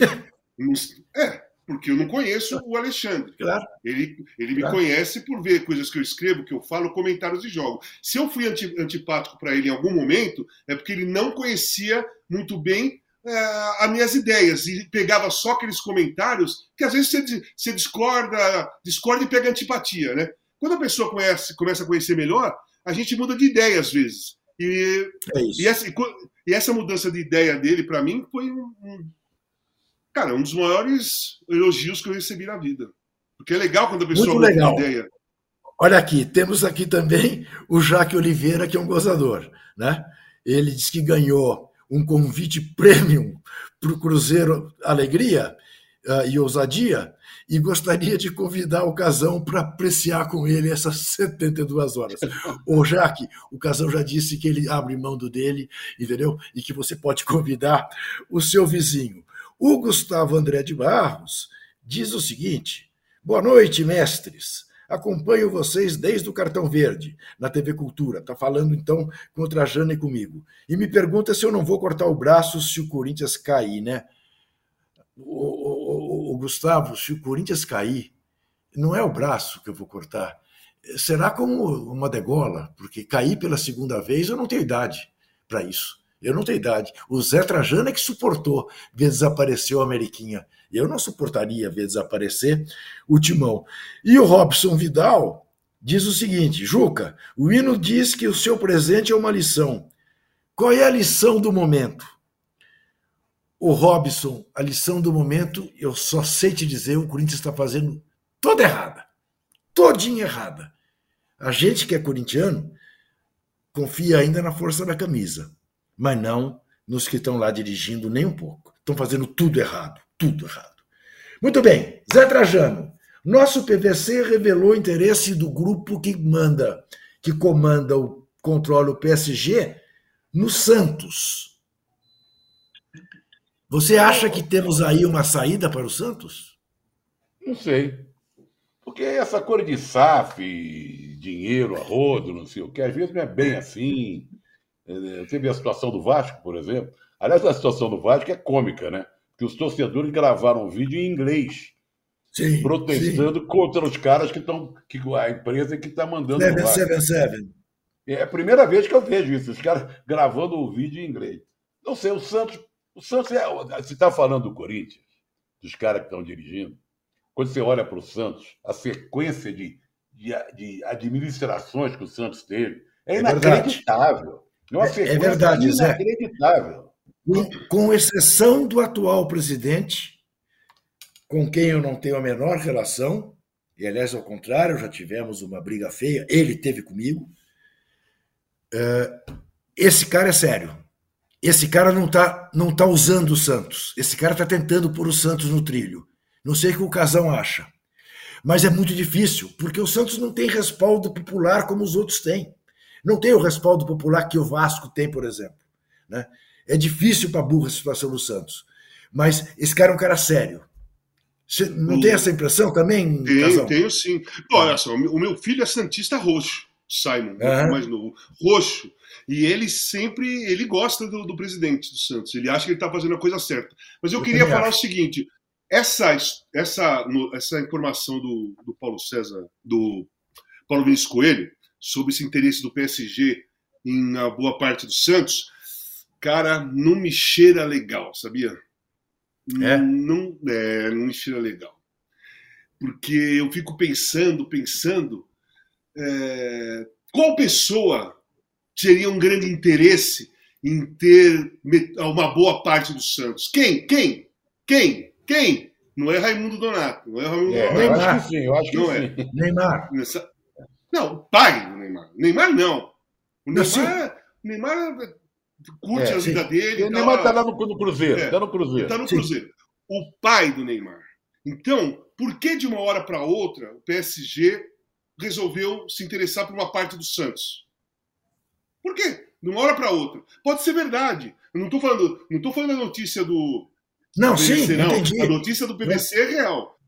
*laughs* é porque eu não conheço o Alexandre. Claro. Ele, ele claro. me conhece por ver coisas que eu escrevo, que eu falo, comentários de jogo. Se eu fui anti, antipático para ele em algum momento, é porque ele não conhecia muito bem é, as minhas ideias e pegava só aqueles comentários que às vezes você, você discorda, discorda e pega antipatia, né? Quando a pessoa conhece, começa a conhecer melhor, a gente muda de ideia às vezes. E, é e, essa, e, essa, mudança de ideia dele, para mim, foi um, um cara, um dos maiores elogios que eu recebi na vida. Porque é legal quando a pessoa Muito legal. ideia. Olha aqui, temos aqui também o Jaque Oliveira, que é um gozador. Né? Ele diz que ganhou um convite premium para o Cruzeiro Alegria uh, e Ousadia e gostaria de convidar o Casão para apreciar com ele essas *laughs* 72 horas. Ô, Jaque, o Casão já disse que ele abre mão do dele, entendeu? E que você pode convidar o seu vizinho. O Gustavo André de Barros diz o seguinte: Boa noite, mestres. Acompanho vocês desde o Cartão Verde, na TV Cultura. Está falando então contra a Jane comigo. E me pergunta se eu não vou cortar o braço se o Corinthians cair, né? O, o, o, Gustavo, se o Corinthians cair, não é o braço que eu vou cortar. Será como uma degola, porque cair pela segunda vez eu não tenho idade para isso. Eu não tenho idade. O Zé Trajano é que suportou ver desaparecer o Ameriquinha. Eu não suportaria ver desaparecer o Timão. E o Robson Vidal diz o seguinte: Juca, o hino diz que o seu presente é uma lição. Qual é a lição do momento? O Robson, a lição do momento, eu só sei te dizer, o Corinthians está fazendo toda errada. Todinha errada. A gente que é corintiano confia ainda na força da camisa mas não nos que estão lá dirigindo nem um pouco. Estão fazendo tudo errado, tudo errado. Muito bem, Zé Trajano. Nosso PVC revelou interesse do grupo que manda, que comanda o controla o PSG no Santos. Você acha que temos aí uma saída para o Santos? Não sei. Porque essa coisa de SAF, dinheiro, arrodo, não sei o que, às vezes não é bem assim. Teve a situação do Vasco, por exemplo. Aliás, a situação do Vasco é cômica, né? Porque os torcedores gravaram um vídeo em inglês, sim, protestando sim. contra os caras que estão. Que a empresa que está mandando. 777. É a primeira vez que eu vejo isso, os caras gravando o vídeo em inglês. Não sei, o Santos. O Santos é. Você está falando do Corinthians, dos caras que estão dirigindo. Quando você olha para o Santos, a sequência de, de, de, administrações que o Santos teve é, é inacreditável. É, uma é, é verdade, inacreditável. Com, com exceção do atual presidente, com quem eu não tenho a menor relação, e aliás, ao contrário, já tivemos uma briga feia, ele teve comigo. Uh, esse cara é sério. Esse cara não está não tá usando o Santos. Esse cara está tentando pôr o Santos no trilho. Não sei o que o Casão acha. Mas é muito difícil, porque o Santos não tem respaldo popular como os outros têm. Não tem o respaldo popular que o Vasco tem, por exemplo. Né? É difícil para burra a situação do Santos. Mas esse cara é um cara sério. Você não tem essa impressão também, tenho, Casão? Tenho sim. Olha só, o meu filho é Santista roxo, Simon, uhum. mais novo. Roxo. E ele sempre, ele gosta do, do presidente do Santos. Ele acha que ele está fazendo a coisa certa. Mas eu, eu queria falar acho. o seguinte: essa, essa, essa informação do, do Paulo César, do Paulo Vinícius Coelho, sobre esse interesse do PSG em uma boa parte do Santos, cara, não me cheira legal, sabia? É? Não, é, não me cheira legal. Porque eu fico pensando, pensando, é, qual pessoa teria um grande interesse em ter uma boa parte do Santos? Quem? Quem? Quem? Quem? Não é Raimundo Donato. Não é Raimundo é, Donato. Eu acho que sim, eu acho que não sim. É. Neymar. Nessa... Não, pai Neymar. Neymar não. O Neymar, Neymar curte é, a vida sim. dele. O Neymar está lá no, no Cruzeiro. Está é, no Cruzeiro. Está no Cruzeiro. O pai do Neymar. Então, por que de uma hora para outra o PSG resolveu se interessar por uma parte do Santos? Por quê? De uma hora para outra. Pode ser verdade. Eu não estou falando, não tô falando da notícia do, não, PVC, sim, não. Entendi. A notícia do PVC é real.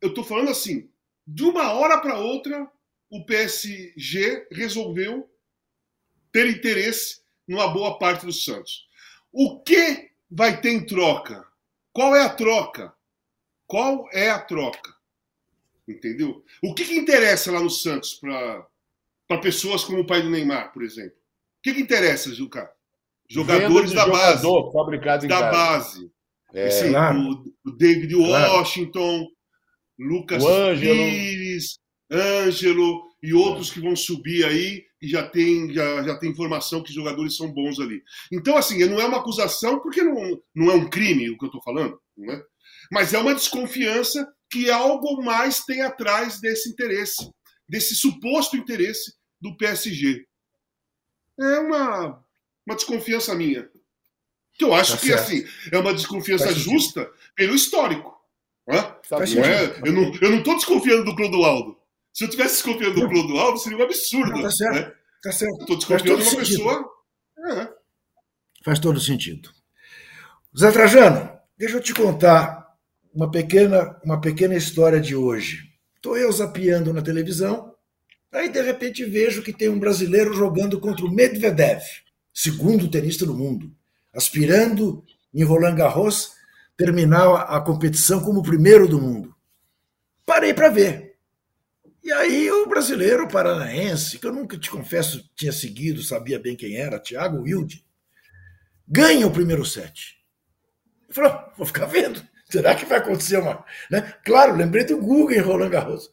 Eu estou falando assim, de uma hora para outra, o PSG resolveu ter interesse numa boa parte do Santos. O que vai ter em troca? Qual é a troca? Qual é a troca? Entendeu? O que, que interessa lá no Santos para pessoas como o pai do Neymar, por exemplo? O que, que interessa, Juca? Jogadores da jogador, base. da casa. base. É, Sim, claro. o, David Washington, claro. Lucas Pires, Ângelo e outros que vão subir aí e já tem, já, já tem informação que os jogadores são bons ali. Então, assim, não é uma acusação porque não, não é um crime o que eu estou falando, não é? mas é uma desconfiança que algo mais tem atrás desse interesse, desse suposto interesse do PSG. É uma, uma desconfiança minha. Que eu acho tá que certo. assim, é uma desconfiança justa pelo histórico. Né? Tá não é, eu não estou não desconfiando do Clodoaldo. Se eu tivesse desconfiando do Clodoaldo, seria um absurdo. Não, tá certo. Né? Tá certo. Estou desconfiando de uma sentido. pessoa. É. Faz todo sentido. Zé Trajano, deixa eu te contar uma pequena, uma pequena história de hoje. Estou eu zapeando na televisão, aí de repente vejo que tem um brasileiro jogando contra o Medvedev, segundo tenista do mundo aspirando em Roland Garros terminar a competição como o primeiro do mundo. Parei para ver. E aí o brasileiro paranaense, que eu nunca te confesso tinha seguido, sabia bem quem era, Thiago Wilde, ganha o primeiro set. Falei, oh, vou ficar vendo. Será que vai acontecer uma. Né? Claro, lembrei do Google em Roland Garros.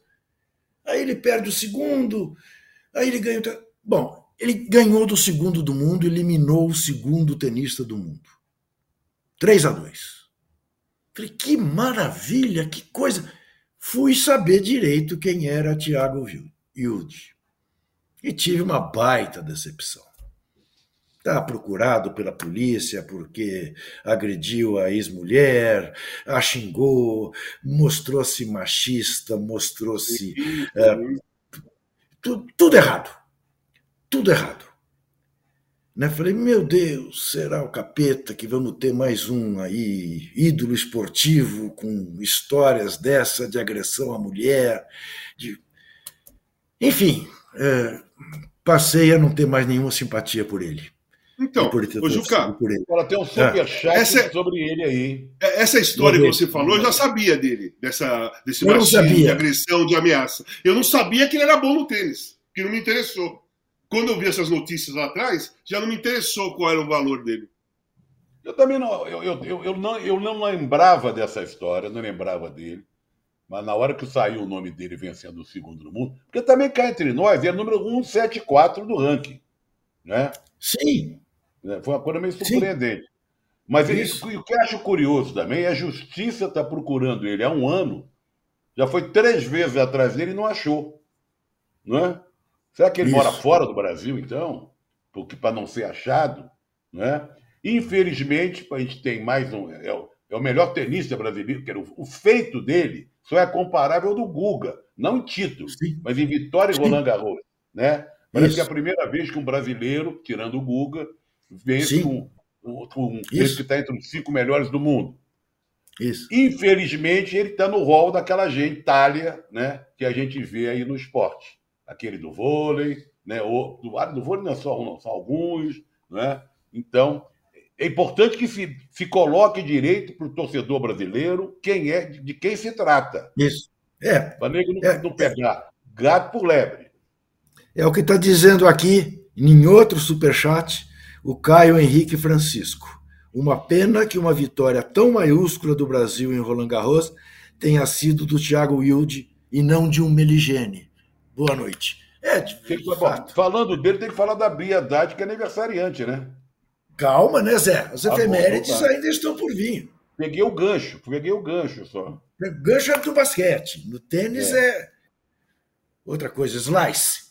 Aí ele perde o segundo, aí ele ganha. Bom, ele ganhou do segundo do mundo, eliminou o segundo tenista do mundo. 3 a 2. Falei, que maravilha, que coisa. Fui saber direito quem era Thiago Wilde. E tive uma baita decepção. Está procurado pela polícia porque agrediu a ex-mulher, a xingou, mostrou-se machista, mostrou-se. É, tudo, tudo errado tudo errado. Né? Falei, meu Deus, será o capeta que vamos ter mais um aí, ídolo esportivo com histórias dessa de agressão à mulher, de... enfim, é, passei a não ter mais nenhuma simpatia por ele. Então, ô Juca, por ele. ela tem um superchat ah, essa, sobre ele aí. É, essa história que você falou, eu já sabia dele, dessa, desse machismo, de agressão, de ameaça. Eu não sabia que ele era bom no tênis, que não me interessou. Quando eu vi essas notícias lá atrás, já não me interessou qual era o valor dele. Eu também não eu, eu, eu, eu, não, eu não lembrava dessa história, não lembrava dele. Mas na hora que saiu o nome dele vencendo o segundo no mundo, porque também cá entre nós, é número 174 do ranking. Né? Sim. É, foi uma coisa meio surpreendente. Sim. Mas isso. o que eu acho curioso também é a justiça está procurando ele há um ano. Já foi três vezes atrás dele e não achou. Não é? Será que ele isso. mora fora do Brasil, então? Porque para não ser achado, né? Infelizmente, a gente tem mais um. É o, é o melhor tenista brasileiro, que o, o, feito dele só é comparável ao do Guga, não em título, Sim. mas em vitória em Roland Garros, né? Parece Isso. que é a primeira vez que um brasileiro, tirando o Guga, vence um, um, um que está entre os cinco melhores do mundo. Isso. Infelizmente, ele está no rol daquela gente, Itália, né, que a gente vê aí no esporte aquele do vôlei, né? O, do, do vôlei não é só um, são alguns, né? Então, é importante que se, se coloque direito para o torcedor brasileiro quem é, de, de quem se trata. Isso. É. Para nego não, é, não pegar gato por lebre. É o que está dizendo aqui, em outro superchat, o Caio Henrique Francisco. Uma pena que uma vitória tão maiúscula do Brasil em Roland Garros tenha sido do Thiago Wilde e não de um Meligene boa noite. É, de, de falando dele, tem que falar da Briedade, que é aniversariante, né? Calma, né, Zé? As efemérides ah, ainda estão por vir. Peguei o gancho, peguei o gancho só. O gancho é do basquete. No tênis é, é outra coisa, slice.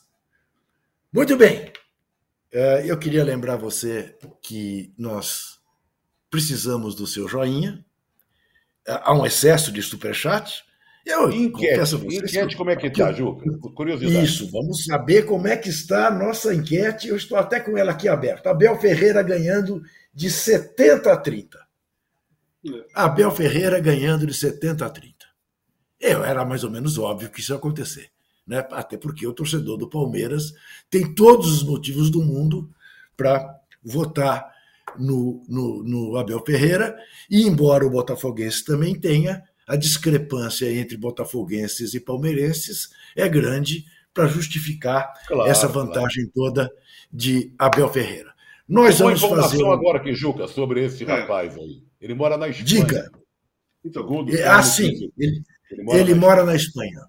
Muito bem. É, eu queria lembrar você que nós precisamos do seu joinha. Há um excesso de superchat. Eu enquete, enquete como é que está, Juca? Curiosidade. Isso, vamos saber como é que está a nossa enquete. Eu estou até com ela aqui aberta. Abel Ferreira ganhando de 70 a 30. É. Abel Ferreira ganhando de 70 a 30. Eu, era mais ou menos óbvio que isso ia acontecer. Né? Até porque o torcedor do Palmeiras tem todos os motivos do mundo para votar no, no, no Abel Ferreira, e embora o Botafoguense também tenha, a discrepância entre botafoguenses e palmeirenses é grande para justificar claro, essa vantagem claro. toda de Abel Ferreira. Nós Uma vamos informação fazer agora que Juca sobre esse é. rapaz aí. Ele mora na Espanha. Diga. Segundo, é, ah, sim. Ele, ele, mora, ele na, mora na Espanha.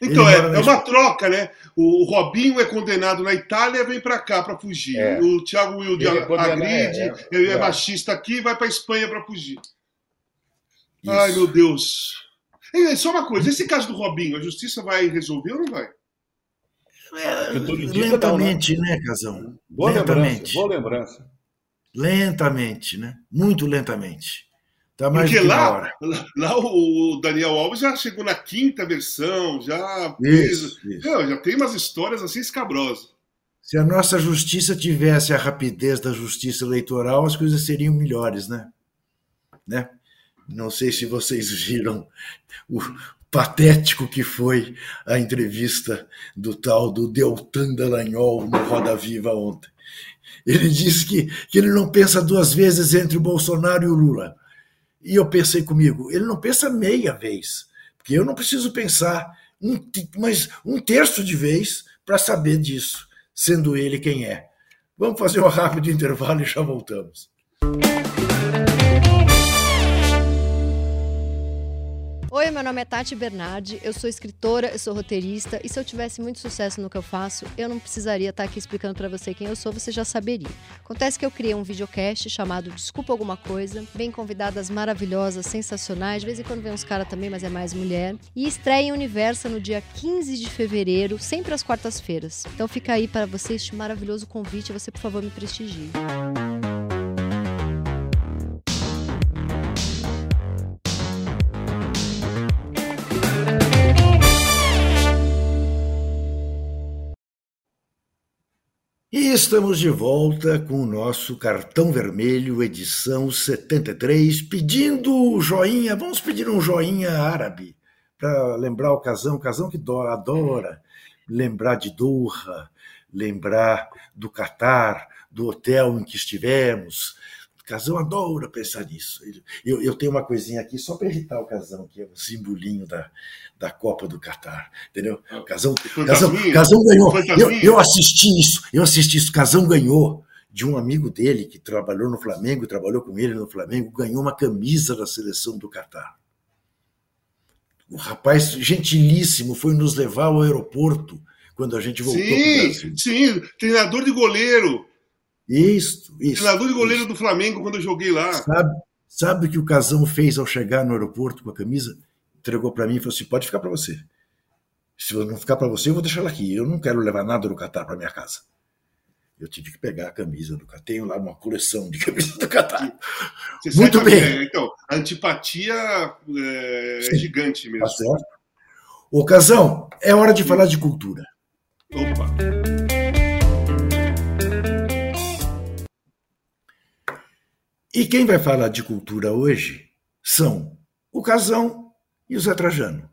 Então, é, é uma troca, né? O Robinho é condenado na Itália e vem para cá para fugir. É. O Thiago Wilde é agride, é, é, ele é, machista aqui e vai para Espanha para fugir. Isso. Ai, meu Deus. E, só uma coisa, esse caso do Robinho, a justiça vai resolver ou não vai? É, lentamente, não, né? né, Casão? Boa lentamente. lembrança, boa lembrança. Lentamente, né? Muito lentamente. Tá mais Porque lá, lá, lá, o Daniel Alves já chegou na quinta versão, já isso, fez, isso. Não, já tem umas histórias assim escabrosas. Se a nossa justiça tivesse a rapidez da justiça eleitoral, as coisas seriam melhores, né? né? Não sei se vocês viram o patético que foi a entrevista do tal do Deltan Dallagnol no Roda Viva ontem. Ele disse que, que ele não pensa duas vezes entre o Bolsonaro e o Lula. E eu pensei comigo, ele não pensa meia vez, porque eu não preciso pensar um, mas um terço de vez para saber disso, sendo ele quem é. Vamos fazer um rápido intervalo e já voltamos. Oi, meu nome é Tati Bernardi, eu sou escritora, eu sou roteirista e se eu tivesse muito sucesso no que eu faço, eu não precisaria estar aqui explicando para você quem eu sou, você já saberia. Acontece que eu criei um videocast chamado Desculpa Alguma Coisa, vem convidadas maravilhosas, sensacionais, de vez em quando vem uns caras também, mas é mais mulher, e estreia em Universa no dia 15 de fevereiro, sempre às quartas-feiras. Então fica aí para você este maravilhoso convite, você por favor me prestigie. Estamos de volta com o nosso cartão vermelho, edição 73, pedindo joinha, vamos pedir um joinha árabe para lembrar o Casão, Casão que adora lembrar de Doha, lembrar do Catar, do hotel em que estivemos. Casão adora pensar nisso. Eu, eu tenho uma coisinha aqui só para irritar o Casão, que é o simbolinho da, da Copa do Catar, entendeu? O Casão, Casão, Casão ganhou. Eu, eu assisti isso, eu assisti isso. Casão ganhou de um amigo dele que trabalhou no Flamengo, trabalhou com ele no Flamengo, ganhou uma camisa da seleção do Catar. O rapaz gentilíssimo foi nos levar ao aeroporto quando a gente voltou sim, Sim, treinador de goleiro. Isso, isso. Treinador de goleiro isso. do Flamengo quando eu joguei lá. Sabe, sabe o que o Casão fez ao chegar no aeroporto com a camisa? Entregou para mim e falou assim: pode ficar para você. Se não ficar para você, eu vou deixar ela aqui. Eu não quero levar nada do Catar para minha casa eu tive que pegar a camisa do Catar. Tenho lá uma coleção de camisas do Catar. Você Muito bem. É, então, a antipatia é, é gigante mesmo. Tá certo. Ocasão, é hora de falar de cultura. Opa! E quem vai falar de cultura hoje são o Casão e o Zé Trajano.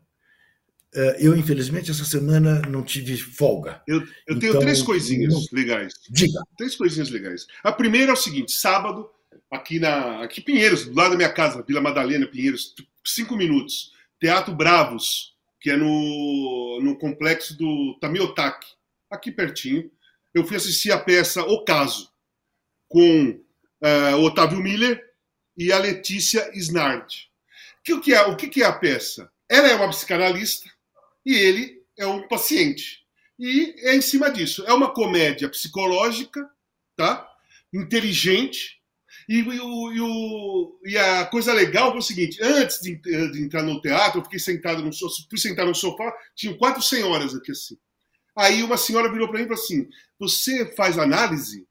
Eh, eu, infelizmente, essa semana não tive folga. Eu, eu tenho então, três coisinhas não... legais. Diga. Três coisinhas legais. A primeira é o seguinte: sábado, aqui na aqui Pinheiros, do lado da minha casa, Vila Madalena, Pinheiros, cinco minutos. Teatro Bravos, que é no, no complexo do Tamiotaki, aqui pertinho. Eu fui assistir a peça O Caso, com uh, Otávio Miller e a Letícia Snard. Que, o, que é, o que, é a peça? Ela é uma psicanalista e ele é um paciente. E é em cima disso. É uma comédia psicológica, tá? inteligente. E, e, o, e, a coisa legal foi o seguinte: antes de, de, entrar no teatro, eu fiquei sentado no sofá, fui sentar no sofá, tinham quatro senhoras aqui assim. Aí uma senhora virou para mim e falou assim: Você faz análise?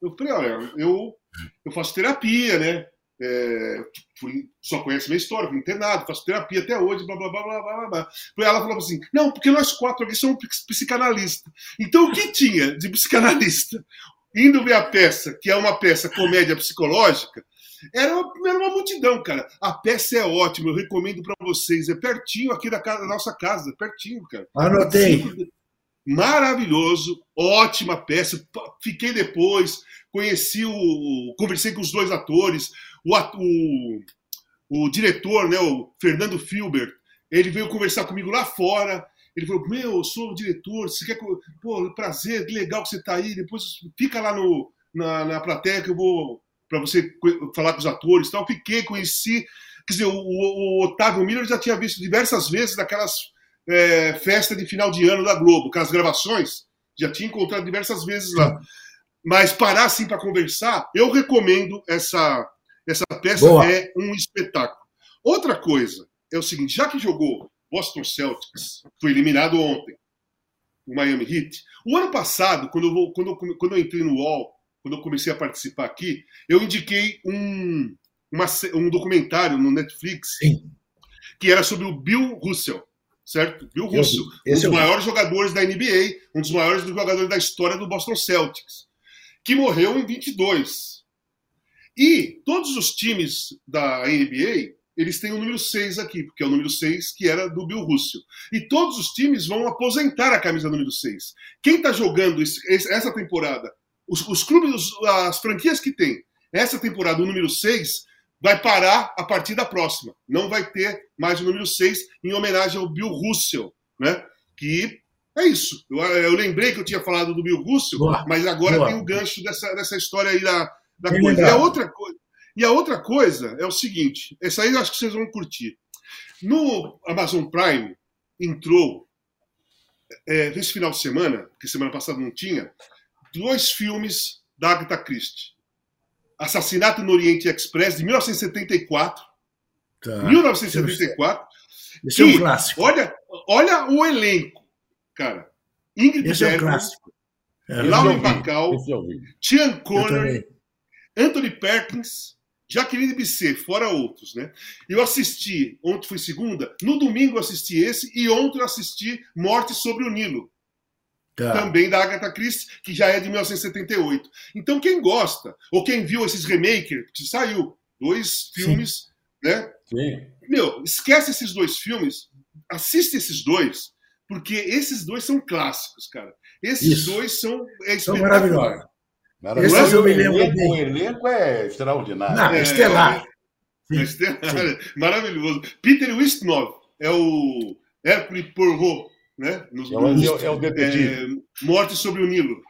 Eu falei: Olha, eu, eu faço terapia, né? é, fui, só conhece minha história, fui internado, faço terapia até hoje, blá blá blá blá blá blá. Ela falou assim: não, porque nós quatro aqui somos psicanalistas. Então o que tinha de psicanalista? Indo ver a peça, que é uma peça comédia psicológica, era uma, era uma multidão, cara. A peça é ótima, eu recomendo para vocês. É pertinho aqui da, casa, da nossa casa, pertinho, cara. Anotei. Maravilhoso, ótima peça. Fiquei depois, conheci o. conversei com os dois atores o, o, o diretor, né, o Fernando Filbert, ele veio conversar comigo lá fora. Ele falou: Meu, eu sou o diretor, você quer. Pô, prazer, que legal que você está aí. Depois fica lá no, na, na plateia que eu vou. para você falar com os atores tal. Fiquei, conheci. Quer dizer, o, o, Otávio Miller já tinha visto diversas vezes naquelas é, festas de final de ano da Globo, aquelas gravações. Já tinha encontrado diversas vezes lá. Mas parar assim para conversar, eu recomendo essa essa peça Boa. é um espetáculo. Outra coisa é o seguinte: já que jogou Boston Celtics, foi eliminado ontem, o Miami Heat. O ano passado, quando eu, quando eu, quando eu entrei no UOL, quando eu comecei a participar aqui, eu indiquei um, uma, um documentário no Netflix Sim. que era sobre o Bill Russell, certo? Bill Russell, um dos maiores jogadores da NBA, um dos maiores jogadores da história do Boston Celtics, que morreu em 22 e todos os times da NBA, eles têm o número 6 aqui, porque é o número 6 que era do Bill Russell. E todos os times vão aposentar a camisa número 6. Quem está jogando esse, essa temporada, os, os clubes, as franquias que tem essa temporada, o número 6, vai parar a partir da próxima. Não vai ter mais o número 6 em homenagem ao Bill Russell, né? Que é isso. Eu, eu lembrei que eu tinha falado do Bill Boa. mas agora Boa. tem o gancho dessa, dessa história aí da, da coisa. E a, outra coisa, e a outra coisa é o seguinte: essa aí eu acho que vocês vão curtir. No Amazon Prime entrou, é, nesse final de semana, que semana passada não tinha, dois filmes da Agatha Christie. Assassinato no Oriente Express, de 1974. Tá. 1974. Esse é um clássico. Olha, olha o elenco, cara. Ingrid Esse Bergman, é um clássico. É, Lauren Bacall, Sean Connery, Anthony Perkins, Jaqueline Bisset, fora outros, né? Eu assisti, ontem foi segunda, no domingo eu assisti esse e ontem eu assisti Morte sobre o Nilo. Tá. Também da Agatha Christie, que já é de 1978. Então, quem gosta, ou quem viu esses remakes, que saiu dois filmes, Sim. né? Sim. Meu, esquece esses dois filmes, assiste esses dois, porque esses dois são clássicos, cara. Esses Isso. dois são, é são maravilhosos. Esse eu me lembro bem. O elenco é extraordinário. Não, é, estelar. É, é estelar. Maravilhoso. Peter Ustinov é o Hercule Poirot, né? Nos, é, o, é o detetive. É, Morte sobre o Nilo.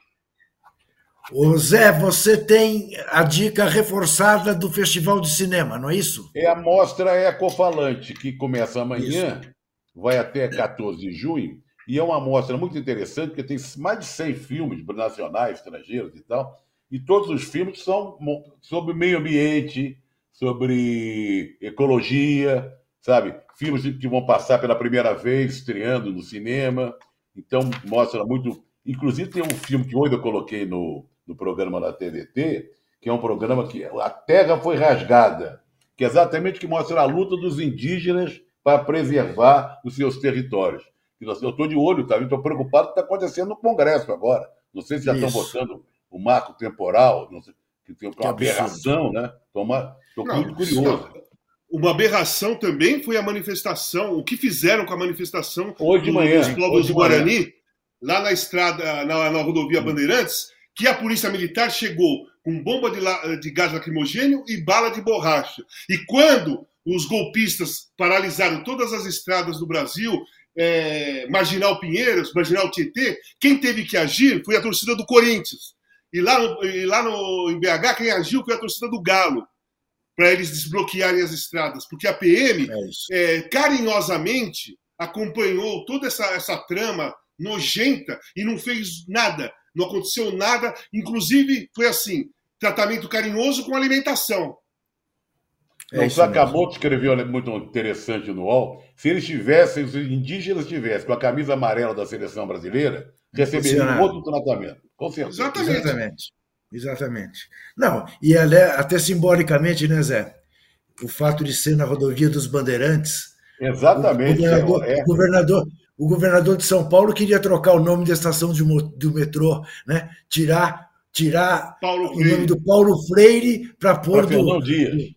Ô Zé, você tem a dica reforçada do Festival de Cinema, não é isso? É a mostra Ecofalante, que começa amanhã, isso. Vai até 14 de junho, e é uma mostra muito interessante, porque tem mais de 100 filmes nacionais, estrangeiros e tal, e todos os filmes são sobre meio ambiente, sobre ecologia, sabe? Filmes que vão passar pela primeira vez estreando no cinema. Então, mostra muito. Inclusive, tem um filme que hoje eu coloquei no, no programa da TDT, que é um programa que a terra foi rasgada, que é exatamente que mostra a luta dos indígenas para preservar os seus territórios. Eu estou de olho, tá? Estou preocupado com o que está acontecendo no Congresso agora. Não sei se já Isso. estão votando o marco temporal, não sei, que tem uma aberração, né? Estou muito curioso. Não. Uma aberração também foi a manifestação, o que fizeram com a manifestação hoje de manhã, dos povos do Guarani, lá na estrada, na, na rodovia Bandeirantes, que a polícia militar chegou com bomba de, la, de gás lacrimogênio e bala de borracha. E quando os golpistas paralisaram todas as estradas do Brasil, é, Marginal Pinheiros, Marginal Tietê, quem teve que agir foi a torcida do Corinthians. E lá, no, e lá no, em BH, quem agiu foi a torcida do Galo para eles desbloquearem as estradas, porque a PM é é, carinhosamente acompanhou toda essa, essa trama nojenta e não fez nada, não aconteceu nada, inclusive foi assim, tratamento carinhoso com alimentação. É o Sakamoto escreveu muito interessante no UOL. Se eles tivessem, se os indígenas tivessem com a camisa amarela da seleção brasileira, receberiam outro tratamento. Com certeza. Exatamente. Exatamente. Exatamente. Não, e até simbolicamente, né, Zé? O fato de ser na rodovia dos Bandeirantes. Exatamente. O governador, é. o governador, o governador de São Paulo queria trocar o nome da estação de, do metrô, né? Tirar, tirar o nome do Paulo Freire para pôr do Fernão Dias.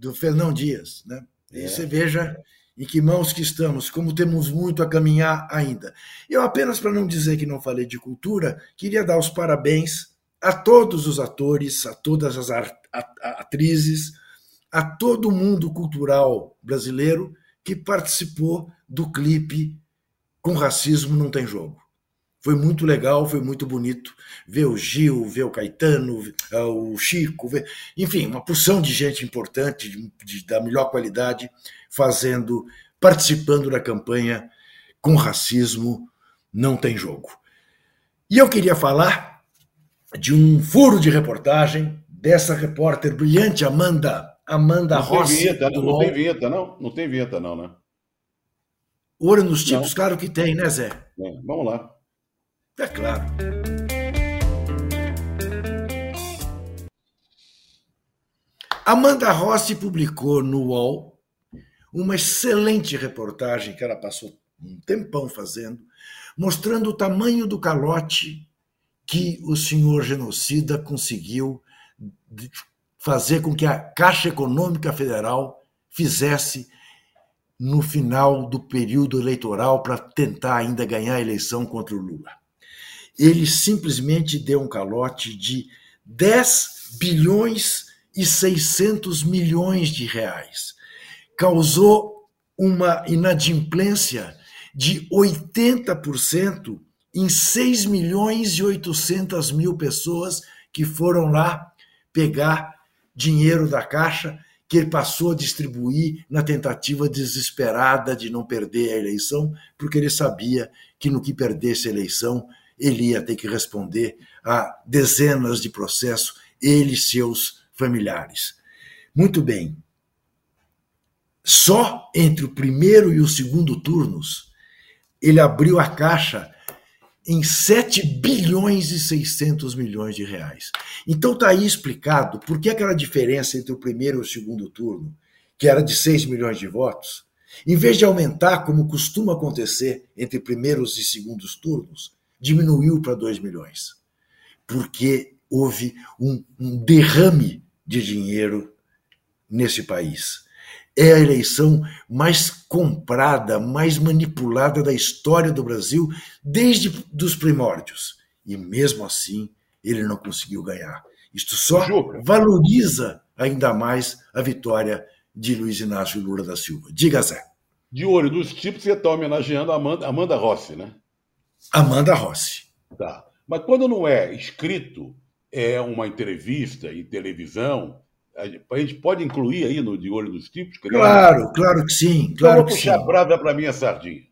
Do, Fernão Dias, né? É. E você veja em que mãos que estamos, como temos muito a caminhar ainda. Eu apenas para não dizer que não falei de cultura, queria dar os parabéns a todos os atores, a todas as atrizes, a todo mundo cultural brasileiro que participou do clipe Com Racismo Não Tem Jogo. Foi muito legal, foi muito bonito ver o Gil, ver o Caetano, ah, o Chico, ver, enfim, uma porção de gente importante, de, de, da melhor qualidade, fazendo, participando da campanha Com Racismo Não Tem Jogo. E eu queria falar de um furo de reportagem dessa repórter brilhante Amanda Amanda não Rossi. Tem vinheta, não, não tem vinheta, não? Não tem vinheta, não, né? Ouro nos tipos, não. claro que tem, né, Zé? É, vamos lá. É claro. Amanda Rossi publicou no UOL uma excelente reportagem que ela passou um tempão fazendo, mostrando o tamanho do calote que o senhor genocida conseguiu fazer com que a Caixa Econômica Federal fizesse no final do período eleitoral para tentar ainda ganhar a eleição contra o Lula. Ele simplesmente deu um calote de 10 bilhões e 600 milhões de reais. Causou uma inadimplência de 80% em 6 milhões e 800 mil pessoas que foram lá pegar dinheiro da Caixa que ele passou a distribuir na tentativa desesperada de não perder a eleição, porque ele sabia que no que perdesse a eleição, ele ia ter que responder a dezenas de processos, ele e seus familiares. Muito bem. Só entre o primeiro e o segundo turnos, ele abriu a caixa em 7 bilhões e 600 milhões de reais. Então está aí explicado por que aquela diferença entre o primeiro e o segundo turno, que era de 6 milhões de votos, em vez de aumentar, como costuma acontecer entre primeiros e segundos turnos, diminuiu para 2 milhões, porque houve um, um derrame de dinheiro nesse país. É a eleição mais comprada, mais manipulada da história do Brasil desde os primórdios. E mesmo assim, ele não conseguiu ganhar. Isto só valoriza ainda mais a vitória de Luiz Inácio Lula da Silva. Diga, Zé. De olho dos tipos, você está homenageando a Amanda, Amanda Rossi, né? Amanda Rossi. Tá. Mas quando não é escrito, é uma entrevista em televisão, a gente pode incluir aí no De Olho dos Tipos? Claro, claro que sim. Claro então, vou puxar a brasa para minha sardinha.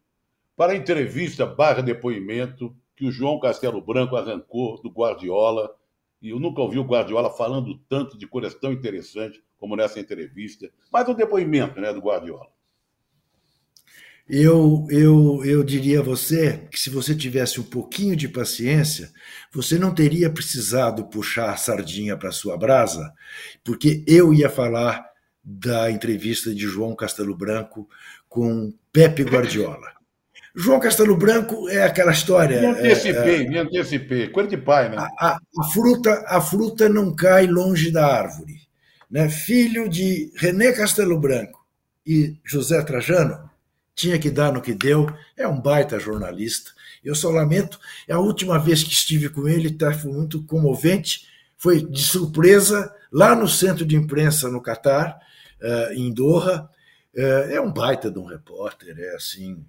Para a entrevista barra depoimento que o João Castelo Branco arrancou do Guardiola, e eu nunca ouvi o Guardiola falando tanto de coisas tão interessantes como nessa entrevista, mas o depoimento né, do Guardiola. Eu, eu, eu diria a você que se você tivesse um pouquinho de paciência, você não teria precisado puxar a sardinha para sua brasa, porque eu ia falar da entrevista de João Castelo Branco com Pepe Guardiola. *laughs* João Castelo Branco é aquela história. Me antecipei, é, é, me antecipei. Coisa de pai, né? A, a, a, fruta, a fruta não cai longe da árvore. Né? Filho de René Castelo Branco e José Trajano, tinha que dar no que deu, é um baita jornalista. Eu só lamento, é a última vez que estive com ele, tá, foi muito comovente, foi de surpresa, lá no centro de imprensa no Catar, uh, em Doha. Uh, é um baita de um repórter, é assim.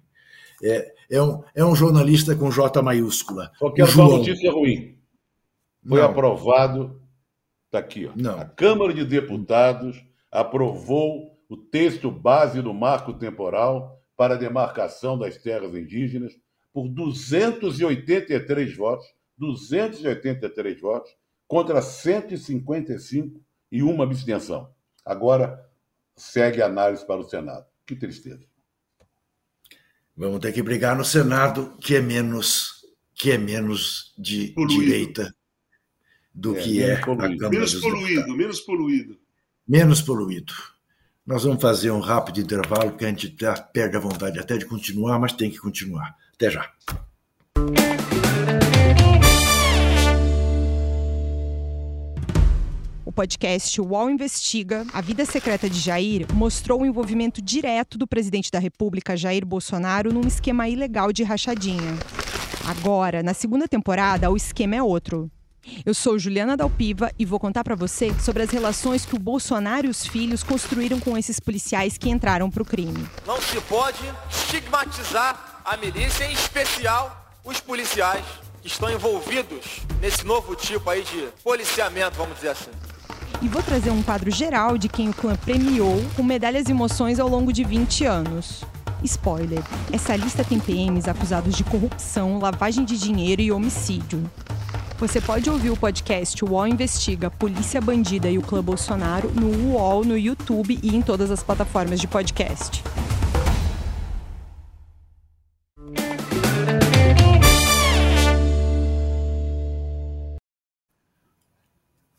É, é, um, é um jornalista com J maiúscula. Só que é uma notícia ruim. Foi Não. aprovado, está aqui, ó. Não. a Câmara de Deputados aprovou o texto base do marco temporal para a demarcação das terras indígenas por 283 votos, 283 votos contra 155 e uma abstenção. Agora segue a análise para o Senado. Que tristeza. Vamos ter que brigar no Senado, que é menos que é menos de poluído. direita do é, que é poluído. a Câmara menos poluído, menos poluído. Menos poluído. Nós vamos fazer um rápido intervalo, porque a gente perde a vontade até de continuar, mas tem que continuar. Até já. O podcast UOL Investiga, A Vida Secreta de Jair, mostrou o envolvimento direto do presidente da República, Jair Bolsonaro, num esquema ilegal de rachadinha. Agora, na segunda temporada, o esquema é outro. Eu sou Juliana Dalpiva e vou contar para você sobre as relações que o Bolsonaro e os filhos construíram com esses policiais que entraram para o crime. Não se pode estigmatizar a milícia, em especial os policiais que estão envolvidos nesse novo tipo aí de policiamento, vamos dizer assim. E vou trazer um quadro geral de quem o clã premiou com medalhas e emoções ao longo de 20 anos. Spoiler: essa lista tem PMs acusados de corrupção, lavagem de dinheiro e homicídio. Você pode ouvir o podcast UOL Investiga, Polícia Bandida e o Clã Bolsonaro no UOL, no YouTube e em todas as plataformas de podcast.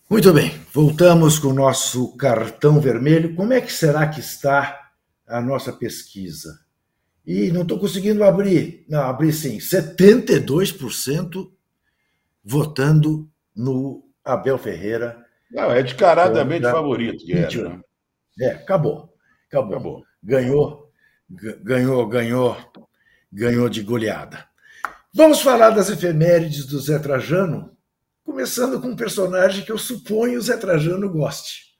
Muito bem, voltamos com o nosso cartão vermelho. Como é que será que está a nossa pesquisa? E não estou conseguindo abrir. Não, abrir sim. 72% votando no Abel Ferreira. Não, é descaradamente contra... favorito era. Né? É, acabou, acabou. Acabou. Ganhou, ganhou, ganhou, ganhou de goleada. Vamos falar das efemérides do Zé Trajano, começando com um personagem que eu suponho o Zé Trajano goste,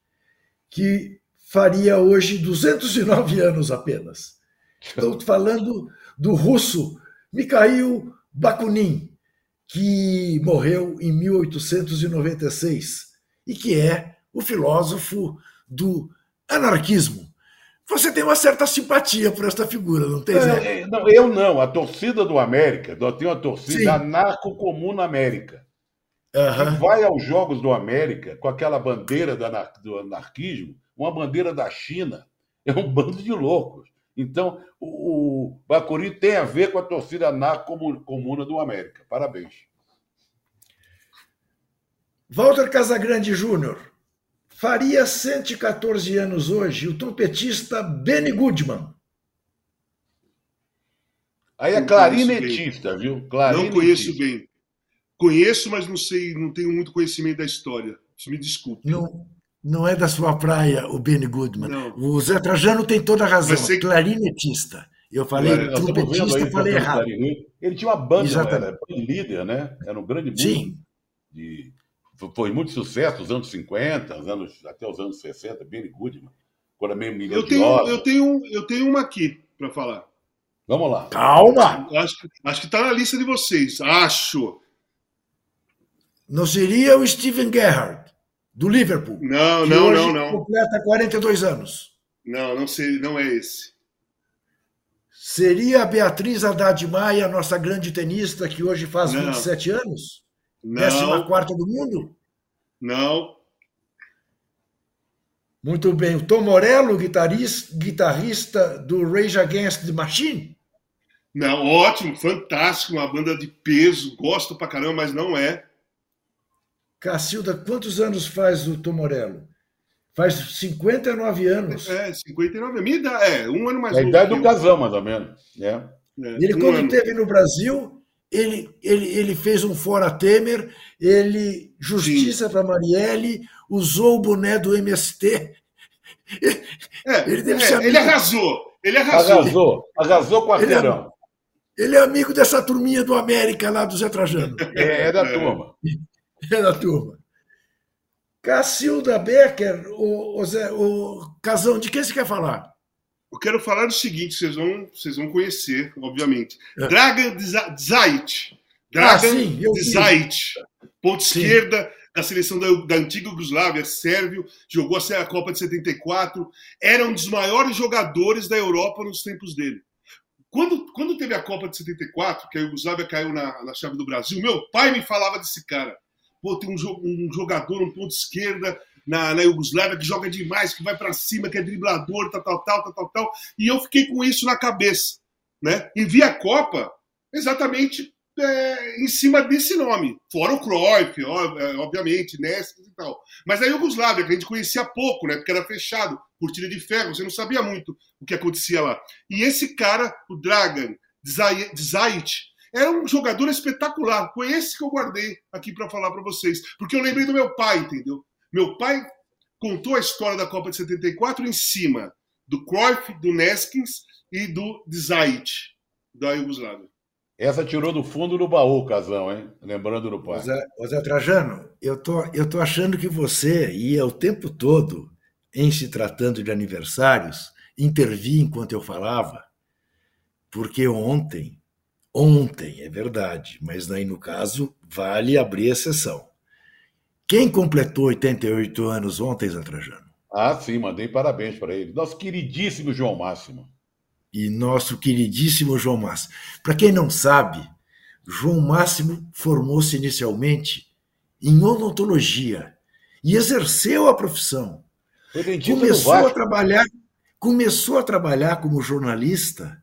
que faria hoje 209 anos apenas. *laughs* Estou falando do russo Mikhail Bakunin, que morreu em 1896 e que é o filósofo do anarquismo. Você tem uma certa simpatia por esta figura, não tem, Zé? É, não, eu não. A torcida do América, eu tenho a torcida anarco-comum América. Uhum. Que vai aos Jogos do América com aquela bandeira do anarquismo, uma bandeira da China. É um bando de loucos. Então, o, Bacuri tem a ver com a torcida anarco-comuna do América. Parabéns. Walter Casagrande Júnior faria 114 anos hoje o trompetista Benny Goodman. Aí é Não clarinetista, viu? Não Clarinetista. conheço bem. Conheço, mas não sei, não tenho muito conhecimento da história. Me desculpe. Não, não é da sua praia o Benny Goodman. Não. O Zé Trajano tem toda a razão. Que- Clarinetista. Eu falei estamos vendo trompetista, aí, falei tocando errado. Ele tinha uma banda, Exatamente. era líder, né? Era um grande músico. Sim. De, foi muito sucesso nos anos 50, os anos, até os anos 60, Benny Goodman. Quando é meio milhão Eu de tenho, horas. eu tenho, eu tenho uma aqui para falar. Vamos lá. Calma! Acho, que- acho que está na lista de vocês. Acho. Não seria o Steven Gerrard, do Liverpool. Não, não, hoje não, não. completa 42 anos. Não, não sei, não é esse. Seria a Beatriz Haddad Maia, nossa grande tenista, que hoje faz Não. 27 anos? Não, 14 do mundo? não. Muito bem. O Tom Morello, guitarrista, guitarrista do Rage Against the Machine? Não, ótimo, fantástico, uma banda de peso, gosto pra caramba, mas não é. Cacilda, quantos anos faz o Tom Morello? Faz 59 anos. É, 59, a minha idade, é, um ano mais É a idade do casão, mais ou menos. né? É, Ele, um quando ano. esteve no Brasil, ele, ele, ele fez um fora Temer, ele, justiça para Marielle, usou o boné do MST. É, ele deve é, ser ele arrasou, ele arrasou. Arrasou. Arrasou com o Ele é-. Ele é amigo dessa turminha do América lá do Zé Trajano. É, é da É. turma. É da turma. Cacilda Becker, o, o, Zé, o Casão, de quem você quer falar? Eu quero falar do seguinte, vocês vão, vocês vão conhecer, obviamente. É. Dragan Dzait. Ah, Dragan vi. Dzait. Ponto Sim. esquerda da seleção da, da antiga Yugoslávia, sérvio, jogou a Copa de 74, era um dos maiores jogadores da Europa nos tempos dele. Quando, quando teve a Copa de 74, que a Yugoslávia caiu na, na chave do Brasil, meu pai me falava desse cara. Pô, tem um, um jogador, um ponto esquerda na, na Yugoslávia que joga demais, que vai pra cima, que é driblador, tal, tal, tal, tal, tal, tal. E eu fiquei com isso na cabeça, né? E vi a Copa exatamente é, em cima desse nome. Fora o Cruyff, é, obviamente, Nesta e tal. Mas a Iugoslávia, que a gente conhecia pouco, né? Porque era fechado, cortina de ferro, você não sabia muito o que acontecia lá. E esse cara, o Dragan Dzait, era um jogador espetacular. Foi esse que eu guardei aqui para falar para vocês. Porque eu lembrei do meu pai, entendeu? Meu pai contou a história da Copa de 74 em cima do Cruyff, do Neskins e do Dzait, da Iugoslávia. Essa tirou do fundo do baú, casão, hein? Lembrando do pai. Zé Trajano, eu tô, eu tô achando que você ia o tempo todo, em se tratando de aniversários, intervir enquanto eu falava, porque ontem, ontem, é verdade, mas aí no caso vale abrir exceção. Quem completou 88 anos ontem, Zé Trajano? Ah, sim, mandei parabéns para ele. Nosso queridíssimo João Máximo. e nosso queridíssimo João Máximo. Para quem não sabe, João Máximo formou-se inicialmente em odontologia e exerceu a profissão. Começou a trabalhar, começou a trabalhar como jornalista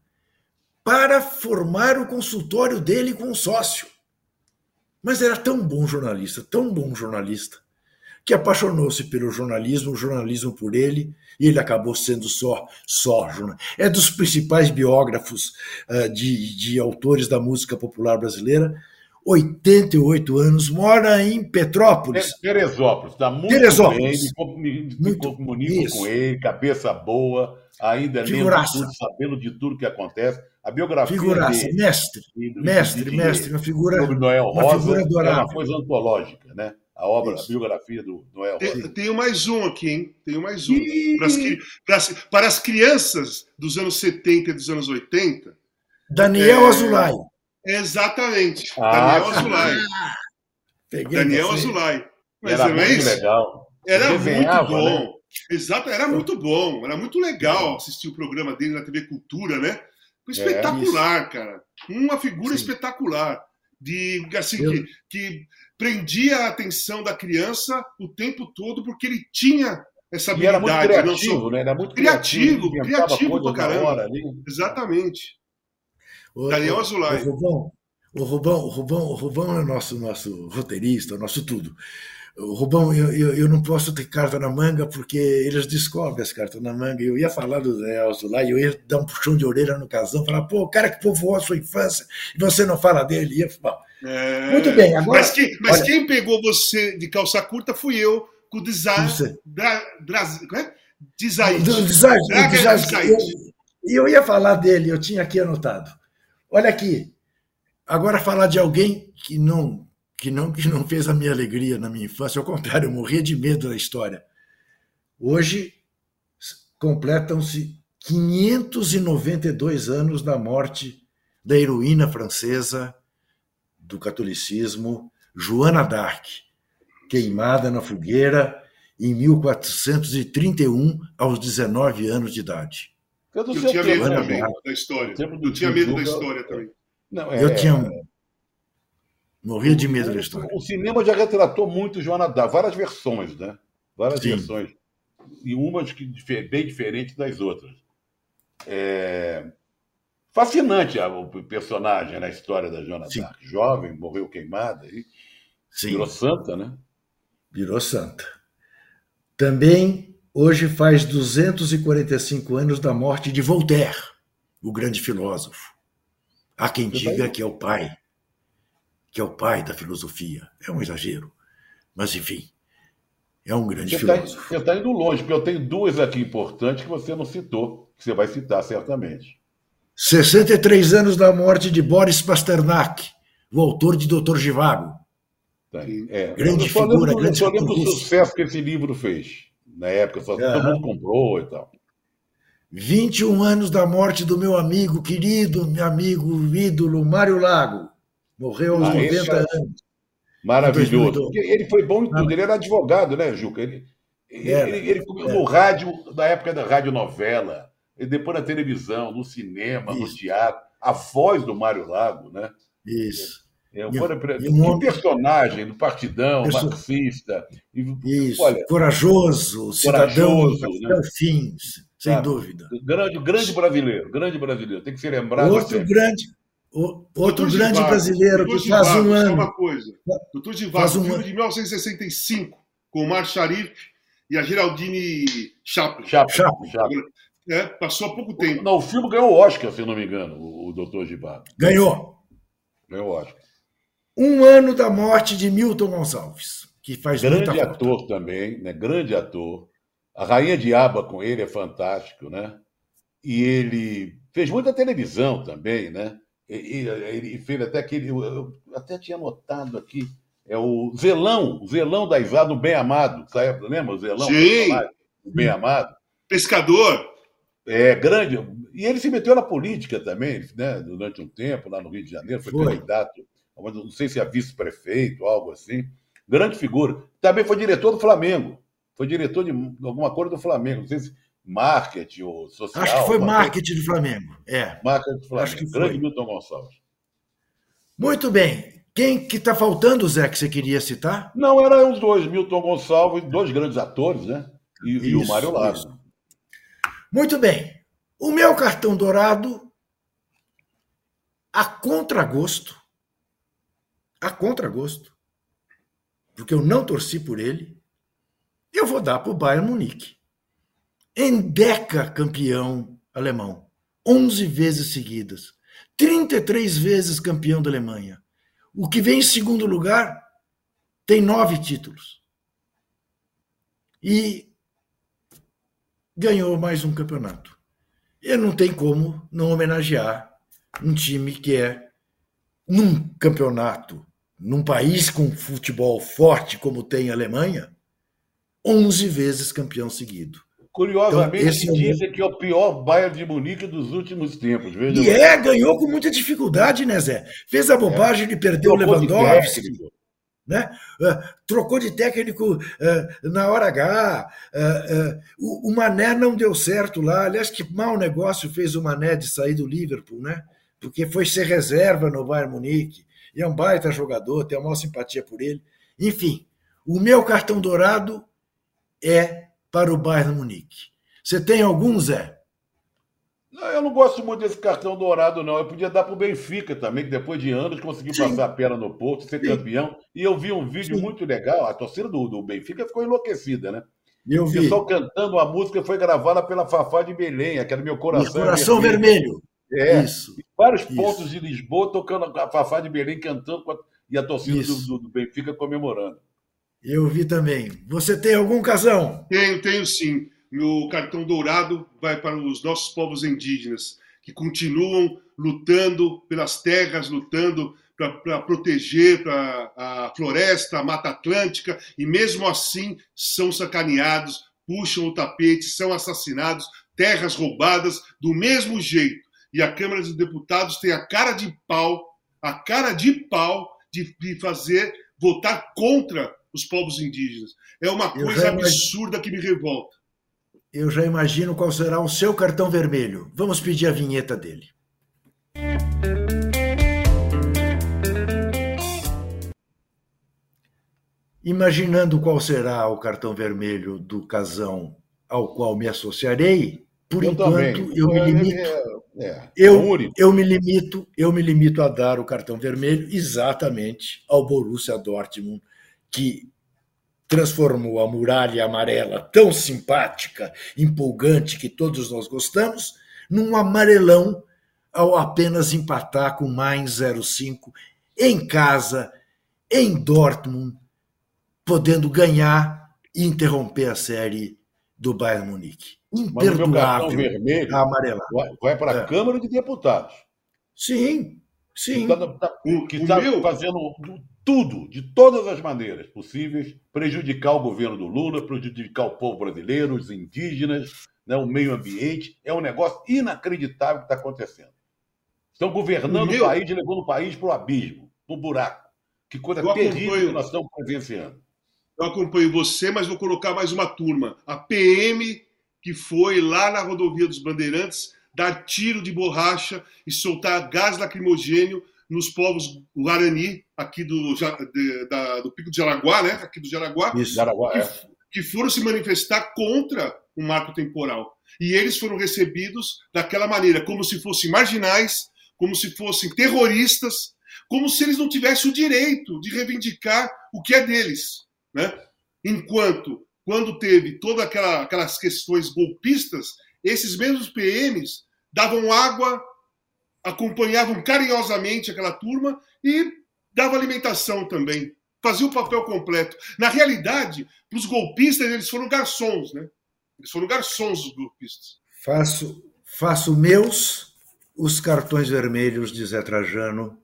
para formar o consultório dele com um sócio. Mas era tão bom jornalista, tão bom jornalista, que apaixonou-se pelo jornalismo, o jornalismo por ele, e ele acabou sendo só, só jornalista. É dos principais biógrafos uh, de, de autores da música popular brasileira. 88 anos, mora em Petrópolis. Teresópolis, está muito Teresópolis. bem, me, me, Muito- me comunico isso. com ele, cabeça boa, ainda Figuraça. tudo, sabendo de tudo que acontece. A biografia Figuraça, dele, mestre, de- de- mestre, de- mestre, uma figura, sobre Noel uma Rosa figura é uma adorável. coisa antológica, né? A obra, Isso. a biografia do Noel Rosa. Tem- Tenho mais um aqui, hein? Tenho mais um. Para as, para as- para as crianças dos anos 70 e dos anos 80, Daniel É, Azulay. exatamente. Ah, Daniel. Azulay. Peguei Daniel. Azulay. Mas Era não é muito isso? legal. Era Desenhava, muito né? bom. Exato, era muito bom. Era muito legal assistir o programa dele na TV Cultura, né? Foi É, espetacular, cara. Uma figura Sim. espetacular. De, assim, Eu- que, que prendia a atenção da criança o tempo todo, porque ele tinha essa E era muito habilidade. não criativo, só- né? Era muito Criativo, criativo. pra caramba. ali. Exatamente. O- Daniel Azulay. O Rubão, o Rubão, o Rubão, o Rubão é o nosso, nosso roteirista, o nosso tudo. Rubão, eu, eu, eu, não posso ter carta na manga porque eles descobrem as cartas na manga. Eu ia falar do Zé Elzo lá e eu ia dar um puxão de orelha no casão, falar, pô, o cara que povoou a sua infância e você não fala dele. Bom, é... Muito bem, agora. Mas, quem, mas olha... quem pegou você de calça curta fui eu, com o design. Dra, dra, é? Design. design, E eu, eu ia falar dele, eu tinha aqui anotado. Olha aqui. Agora falar de alguém que não que não que não fez a minha alegria na minha infância, ao contrário, eu morria de medo da história. Hoje completam-se 592 anos da morte da heroína francesa do catolicismo, Joana d'Arc, queimada na fogueira em 1431, aos 19 anos de idade. Eu, eu tinha medo também da história. Eu tinha medo da história também. Não, é... Eu tinha. Morria de medo da história. O cinema já retratou muito Joana d'Arc, várias versões, né? Várias Sim. versões. E umas que, bem diferentes das outras. É... Fascinante o personagem na história da Joana Sim. Dark. Jovem, morreu queimada e Sim. virou santa, né? Virou santa. Também hoje faz 245 anos da morte de Voltaire, o grande filósofo. Há quem diga que é o pai, que é o pai da filosofia. É um exagero. Mas, enfim, é um grande você filósofo. Tá, você está indo longe, porque eu tenho duas aqui importantes que você não citou, que você vai citar certamente. 63 anos da morte de Boris Pasternak, o autor de Doutor Givago. É, grande figura, lembro, grande Eu lembro do sucesso que esse livro fez. Na época, só, todo mundo comprou e tal. 21 anos da morte do meu amigo, querido, meu amigo, ídolo, Mário Lago. Morreu aos ah, 90 é anos. Maravilhoso. Ele foi bom em tudo. Ele era advogado, né, Juca? Ele, era, ele, ele, ele no rádio, na época da radionovela, e depois na televisão, no cinema, Isso. no teatro, a voz do Mário Lago, né? Isso. É, é, e, um, um personagem do partidão, perso... marxista. Isso, olha, corajoso, cidadão corajoso, né? fim, sem Sabe? dúvida. Grande, grande brasileiro, grande brasileiro, tem que ser lembrado. Outro grande, o, outro grande brasileiro que faz um ano. uma coisa. Doutor Divago, um filme de 1965, com o Mar Sharif e a Geraldine Chaplin. Chaplin. Chaplin. Chaplin. É, passou há pouco tempo. Não, o filme ganhou o Oscar, se não me engano, o, o Doutor Gibago. Ganhou. Ganhou o Oscar. Um ano da morte de Milton Gonçalves, que faz Grande ator falta. também, né? Grande ator. A Rainha de Aba com ele é fantástico, né? E ele fez muita televisão também, né? Ele fez até aquele. Eu até tinha notado aqui. É o Zelão, o Zelão da Isada, o Bem Amado. Sabe, lembra o Zelão? Sim. O Bem Amado. Pescador. É, grande. E ele se meteu na política também, né? Durante um tempo, lá no Rio de Janeiro, foi, foi. candidato, não sei se é vice-prefeito, algo assim. Grande figura. Também foi diretor do Flamengo. Foi diretor de alguma coisa do Flamengo. Não sei se marketing ou social. Acho que foi marketing do Flamengo. É. Marketing do Flamengo. Acho que foi. Grande Milton Gonçalves. Muito bem. Quem que está faltando, Zé, que você queria citar? Não, eram os dois, Milton Gonçalves, dois grandes atores, né? E, isso, e o Mário Lago. Muito bem. O meu cartão dourado, a contragosto, a contragosto, porque eu não torci por ele, eu vou dar para o Bayern Munique. Endeca campeão alemão, 11 vezes seguidas, 33 vezes campeão da Alemanha. O que vem em segundo lugar tem nove títulos. E ganhou mais um campeonato. E não tem como não homenagear um time que é, num campeonato, num país com futebol forte como tem a Alemanha, 11 vezes campeão seguido. Curiosamente, então, dizem é o... que é o pior Bayern de Munique dos últimos tempos. Veja e é, ganhou com muita dificuldade, né, Zé? Fez a bobagem é. de perder o Lewandowski né? Uh, trocou de técnico uh, na hora H. Uh, o, o, Mané não deu certo lá. Aliás, que mau negócio fez o Mané de sair do Liverpool, né? Porque foi ser reserva no Bayern Munique. E é um baita jogador, tenho a maior simpatia por ele. Enfim, o meu cartão dourado é para o Bayern Munique. Você tem algum, Zé? Não, eu não gosto muito desse cartão dourado, não. Eu podia dar para o Benfica também, que depois de anos conseguiu Sim. passar a perna no Porto, ser Sim. campeão. E eu vi um vídeo Sim. muito legal. A torcida do, do Benfica ficou enlouquecida, né? Eu O vi. pessoal cantando a música foi gravada pela Fafá de Belém, aquela Meu Coração, Meu coração vermelho. É, Isso. vários Isso. pontos de Lisboa tocando a Fafá de Belém cantando a- e a torcida do- do Benfica comemorando. Eu vi também. Você tem algum casão? Tenho, tenho sim. Meu cartão dourado vai para os nossos povos indígenas, que continuam lutando pelas terras, lutando para proteger pra, a floresta, a Mata Atlântica, e mesmo assim são sacaneados, puxam o tapete, são assassinados, terras roubadas do mesmo jeito. E a Câmara dos Deputados tem a cara de pau, a cara de pau de, de fazer, votar contra os povos indígenas. É uma Eu coisa absurda que me revolta. Eu já imagino qual será o seu cartão vermelho. Vamos pedir a vinheta dele. Imaginando qual será o cartão vermelho do casão ao qual me associarei, por eu enquanto também. eu me É, limito É, é, Eu- é único. Eu me limito, eu me limito a dar o cartão vermelho exatamente ao Borussia Dortmund, que transformou a muralha amarela tão simpática, empolgante que todos nós gostamos, num amarelão ao apenas empatar com mais 0,5 em casa, em Dortmund, podendo ganhar e interromper a série do Bayern Munique. Imperdoável vermelho a amarela. vai, para a É. Câmara de Deputados. Sim, sim. Que está O- que o tá meu- fazendo tudo, de todas as maneiras possíveis, prejudicar o governo do Lula, prejudicar o povo brasileiro, os indígenas, né, o meio ambiente. É um negócio inacreditável que está acontecendo. Estão governando O o, meu- país, levando o país para o abismo, para o buraco. Que coisa Eu terrível acompanho. que nós estamos presenciando. Eu acompanho você, mas vou colocar mais uma turma. A PM que foi lá na rodovia dos Bandeirantes dar tiro de borracha e soltar gás lacrimogênio nos povos Guarani, aqui do, de- da- do Pico do Jaraguá, né? Aqui do Jaraguá, Isso. Jaraguá, é. que foram se manifestar contra o marco temporal. E eles foram recebidos daquela maneira, como se fossem marginais, como se fossem terroristas, como se eles não tivessem o direito de reivindicar o que é deles. Né? Enquanto, quando teve todas aquela, aquelas questões golpistas, esses mesmos PMs davam água, acompanhavam carinhosamente aquela turma e davam alimentação também. Fazia o papel completo. Na realidade, para os golpistas, eles foram garçons, né? Eles foram garçons, os golpistas. Faço, faço meus os cartões vermelhos de Zé Trajano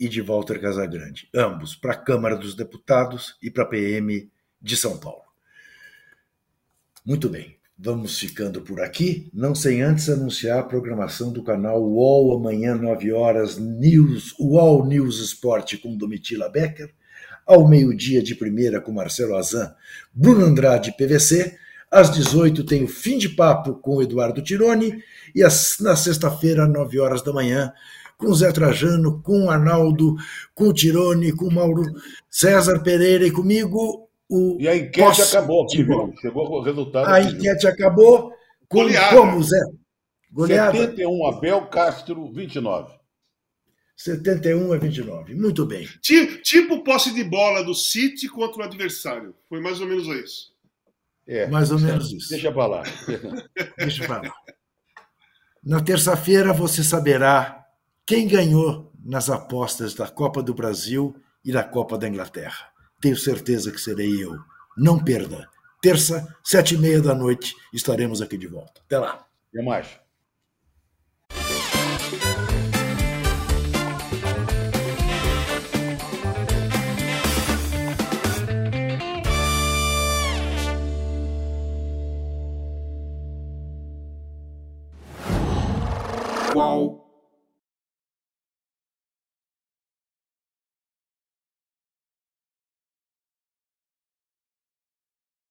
e de Walter Casagrande, ambos para a Câmara dos Deputados e para a PM de São Paulo. Muito bem, vamos ficando por aqui, não sem antes anunciar a programação do canal UOL amanhã, 9 horas, News, UOL News Esporte com Domitila Becker, ao meio-dia de primeira com Marcelo Azan, Bruno Andrade PVC, às 18 tem o fim de papo com Eduardo Tironi e às- na sexta-feira, 9 horas da manhã, com Zé Trajano, com Arnaldo, com o Tironi, com Mauro César Pereira e comigo o E a enquete acabou aqui, viu? Chegou o resultado. A aqui, viu? enquete acabou com Goleada. como, Zé? Goleada 71 Abel Castro 29. 71 a 29. Muito bem. Ti- Tipo posse de bola do City contra o adversário. Foi mais ou menos isso. É, Mais ou menos isso. deixa pra lá. *laughs* Deixa eu falar. Na terça-feira você saberá quem ganhou nas apostas da Copa do Brasil e da Copa da Inglaterra. Tenho certeza que serei eu. Não perda. Terça, sete e meia da noite, estaremos aqui de volta. Até lá. Até mais. Qual?